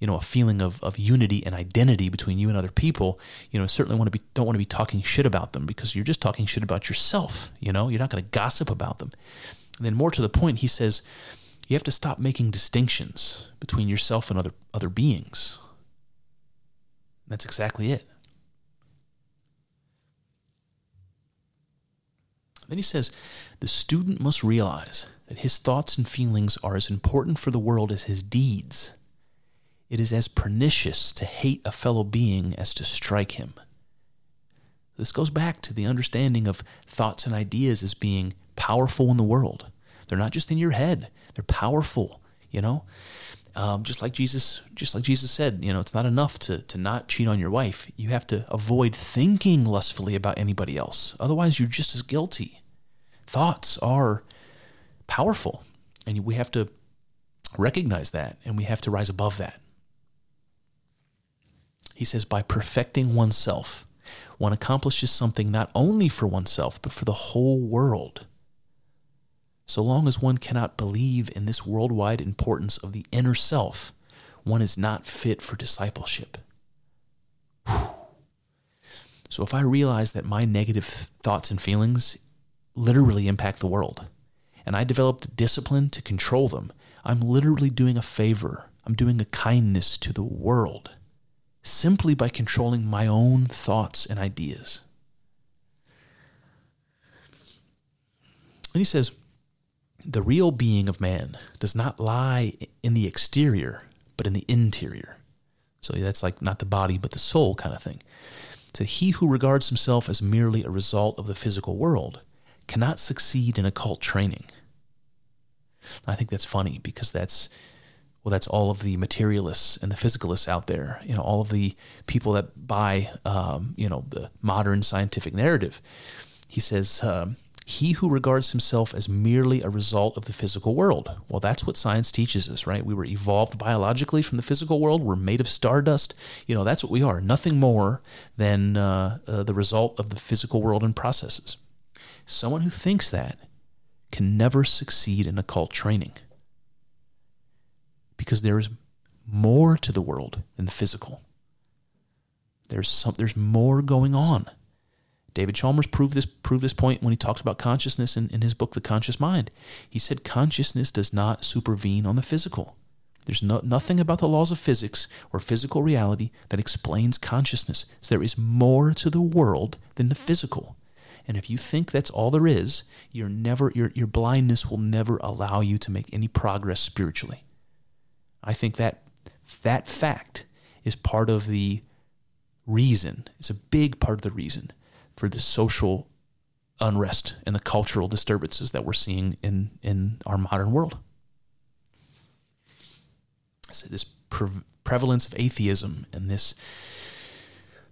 Speaker 1: you know a feeling of, of unity and identity between you and other people you know certainly want to be don't want to be talking shit about them because you're just talking shit about yourself you know? You're not going to gossip about them. And then more to the point he says you have to stop making distinctions between yourself and other other beings. That's exactly it. Then he says the student must realize that his thoughts and feelings are as important for the world as his deeds it is as pernicious to hate a fellow being as to strike him. This goes back to the understanding of thoughts and ideas as being powerful in the world. They're not just in your head; they're powerful. You know, um, just like Jesus, just like Jesus said, you know, it's not enough to to not cheat on your wife. You have to avoid thinking lustfully about anybody else. Otherwise, you're just as guilty. Thoughts are powerful, and we have to recognize that, and we have to rise above that. He says, by perfecting oneself, one accomplishes something not only for oneself, but for the whole world. So long as one cannot believe in this worldwide importance of the inner self, one is not fit for discipleship. Whew. So if I realize that my negative thoughts and feelings literally impact the world, and I develop the discipline to control them, I'm literally doing a favor. I'm doing a kindness to the world simply by controlling my own thoughts and ideas. And he says, the real being of man does not lie in the exterior, but in the interior. So that's like not the body, but the soul kind of thing. So he who regards himself as merely a result of the physical world cannot succeed in occult training. I think that's funny because that's well, that's all of the materialists and the physicalists out there. You know, all of the people that buy, um, you know, the modern scientific narrative. He says, um, "He who regards himself as merely a result of the physical world." Well, that's what science teaches us, right? We were evolved biologically from the physical world. We're made of stardust. You know, that's what we are. Nothing more than uh, uh, the result of the physical world and processes. Someone who thinks that can never succeed in occult training because there is more to the world than the physical. There's some, there's more going on. David Chalmers proved this proved this point when he talked about consciousness in, in his book The Conscious Mind. He said consciousness does not supervene on the physical. There's no, nothing about the laws of physics or physical reality that explains consciousness. So there is more to the world than the physical. And if you think that's all there is, never your your blindness will never allow you to make any progress spiritually. I think that that fact is part of the reason. It's a big part of the reason for the social unrest and the cultural disturbances that we're seeing in in our modern world. So this pre- prevalence of atheism and this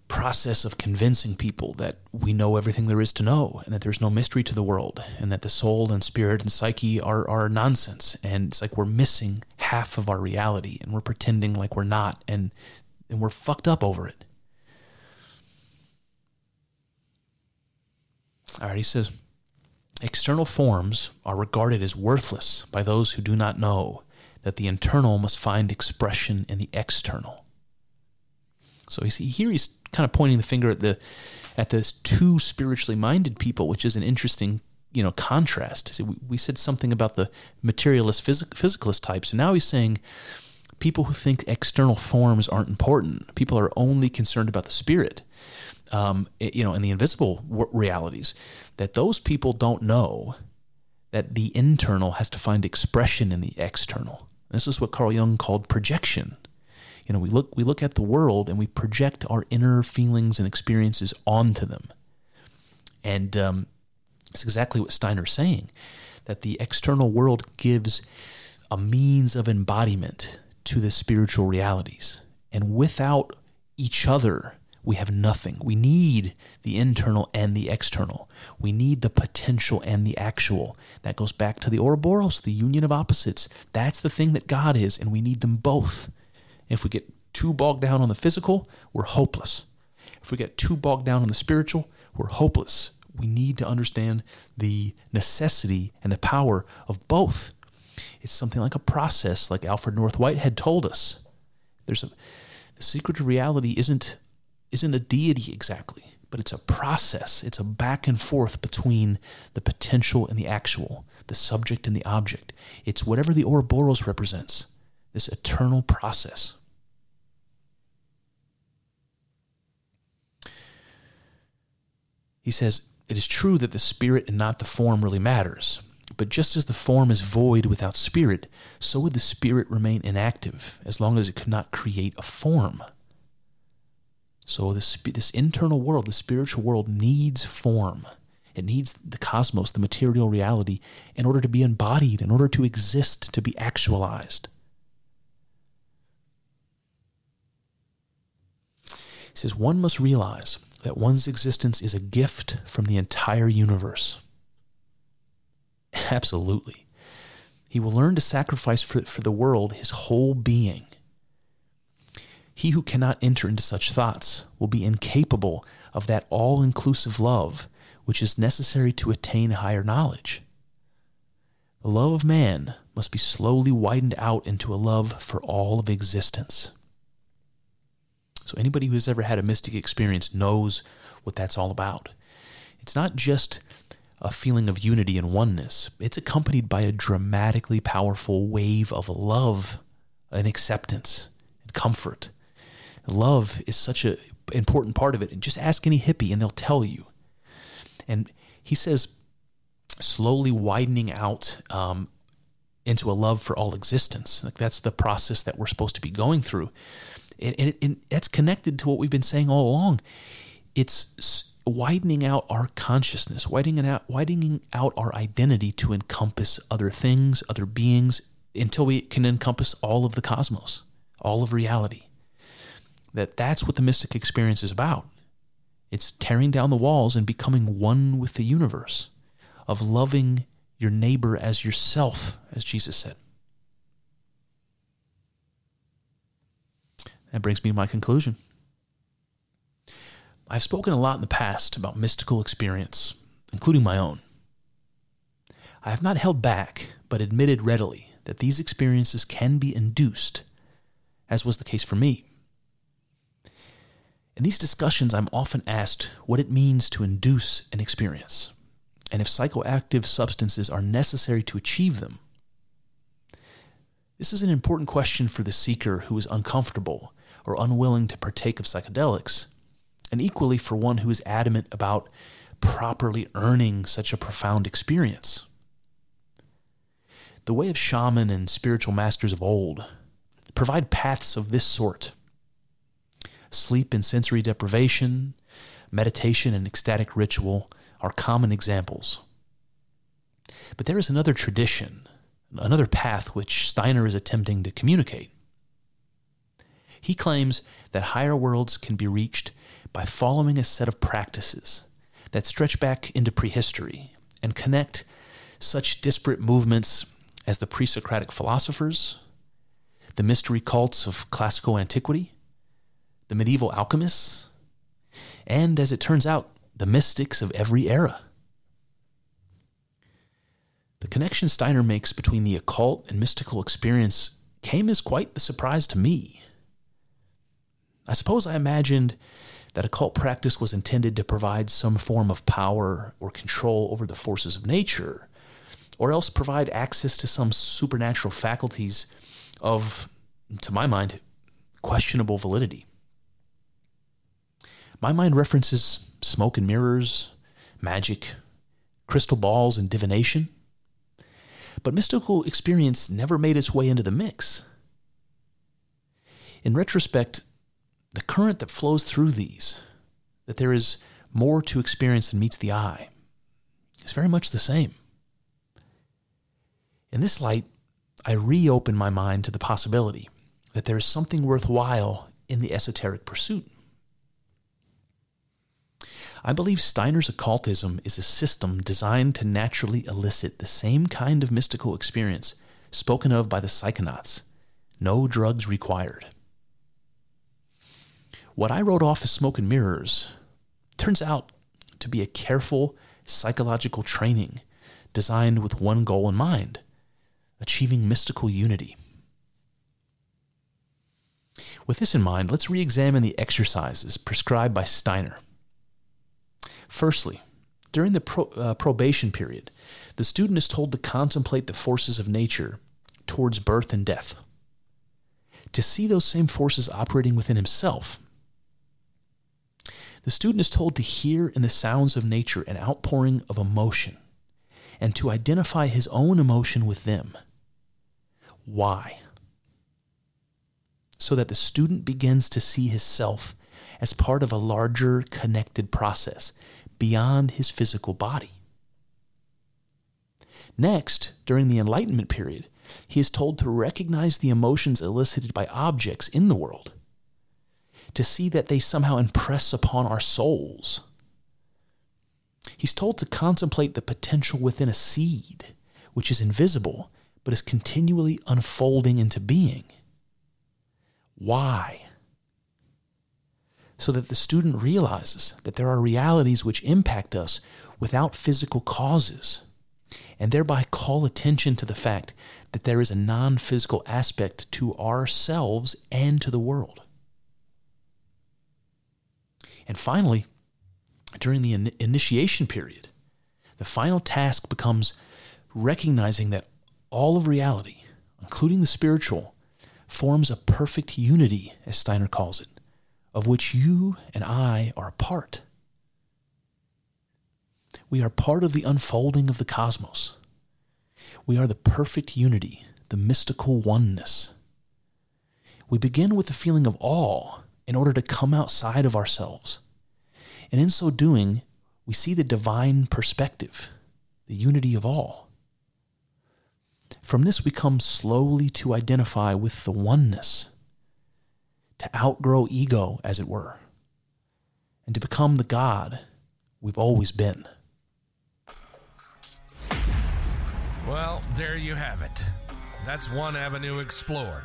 Speaker 1: process of convincing people that we know everything there is to know and that there's no mystery to the world and that the soul and spirit and psyche are, are nonsense. And it's like we're missing half of our reality and we're pretending like we're not and and we're fucked up over it. All right he says external forms are regarded as worthless by those who do not know that the internal must find expression in the external. So he's, here he's kind of pointing the finger at the at those two spiritually minded people, which is an interesting you know contrast. So we, we said something about the materialist phys- physicalist types, and now he's saying people who think external forms aren't important. People are only concerned about the spirit, um, you know, and the invisible w- realities. That those people don't know that the internal has to find expression in the external. This is what Carl Jung called projection you know we look we look at the world and we project our inner feelings and experiences onto them and um, it's exactly what steiner's saying that the external world gives a means of embodiment to the spiritual realities and without each other we have nothing. We need the internal and the external. We need the potential and the actual. That goes back to the Ouroboros, the union of opposites. That's the thing that God is, and we need them both. If we get too bogged down on the physical, we're hopeless. If we get too bogged down on the spiritual, we're hopeless. We need to understand the necessity and the power of both. It's something like a process, like Alfred North Whitehead told us. There's a the secret of reality isn't isn't a deity exactly, but it's a process. It's a back and forth between the potential and the actual, the subject and the object. It's whatever the Ouroboros represents this eternal process. He says, It is true that the spirit and not the form really matters. But just as the form is void without spirit, so would the spirit remain inactive as long as it could not create a form. So this, this internal world, the spiritual world, needs form. It needs the cosmos, the material reality, in order to be embodied, in order to exist, to be actualized. He says, one must realize that one's existence is a gift from the entire universe. Absolutely. He will learn to sacrifice for, for the world his whole being. He who cannot enter into such thoughts will be incapable of that all inclusive love which is necessary to attain higher knowledge. The love of man must be slowly widened out into a love for all of existence. So anybody who's ever had a mystic experience knows what that's all about. It's not just a feeling of unity and oneness. It's accompanied by a dramatically powerful wave of love and acceptance and comfort. Love is such an important part of it. And just ask any hippie and they'll tell you. And he says, slowly widening out um, into a love for all existence. Like that's the process that we're supposed to be going through and, and, and that's connected to what we've been saying all along. it's widening out our consciousness, widening out, widening out our identity to encompass other things, other beings, until we can encompass all of the cosmos, all of reality. That that's what the mystic experience is about. It's tearing down the walls and becoming one with the universe, of loving your neighbor as yourself, as Jesus said. That brings me to my conclusion. I've spoken a lot in the past about mystical experience, including my own. I have not held back, but admitted readily that these experiences can be induced, as was the case for me. In these discussions, I'm often asked what it means to induce an experience, and if psychoactive substances are necessary to achieve them. This is an important question for the seeker who is uncomfortable or unwilling to partake of psychedelics, and equally for one who is adamant about properly earning such a profound experience. The way of shaman and spiritual masters of old provide paths of this sort. Sleep and sensory deprivation, meditation and ecstatic ritual are common examples. But there is another tradition, another path which Steiner is attempting to communicate. He claims that higher worlds can be reached by following a set of practices that stretch back into prehistory and connect such disparate movements as the pre Socratic philosophers, the mystery cults of classical antiquity, the medieval alchemists, and, as it turns out, the mystics of every era. The connection Steiner makes between the occult and mystical experience came as quite the surprise to me. I suppose I imagined that occult practice was intended to provide some form of power or control over the forces of nature, or else provide access to some supernatural faculties of, to my mind, questionable validity. My mind references smoke and mirrors, magic, crystal balls, and divination. But mystical experience never made its way into the mix. In retrospect, the current that flows through these, that there is more to experience than meets the eye, is very much the same. In this light, I reopen my mind to the possibility that there is something worthwhile in the esoteric pursuit. I believe Steiner's occultism is a system designed to naturally elicit the same kind of mystical experience spoken of by the psychonauts no drugs required. What I wrote off as smoke and mirrors turns out to be a careful psychological training designed with one goal in mind achieving mystical unity. With this in mind, let's re examine the exercises prescribed by Steiner. Firstly, during the pro, uh, probation period, the student is told to contemplate the forces of nature towards birth and death, to see those same forces operating within himself the student is told to hear in the sounds of nature an outpouring of emotion and to identify his own emotion with them. Why? So that the student begins to see his self as part of a larger connected process beyond his physical body. Next, during the Enlightenment period, he is told to recognize the emotions elicited by objects in the world to see that they somehow impress upon our souls. He's told to contemplate the potential within a seed, which is invisible but is continually unfolding into being. Why? So that the student realizes that there are realities which impact us without physical causes, and thereby call attention to the fact that there is a non physical aspect to ourselves and to the world. And finally, during the in- initiation period, the final task becomes recognizing that all of reality, including the spiritual, forms a perfect unity, as Steiner calls it, of which you and I are a part. We are part of the unfolding of the cosmos. We are the perfect unity, the mystical oneness. We begin with a feeling of awe in order to come outside of ourselves And in so doing, we see the divine perspective, the unity of all. From this, we come slowly to identify with the oneness, to outgrow ego, as it were, and to become the God we've always been.
Speaker 2: Well, there you have it. That's one avenue explored,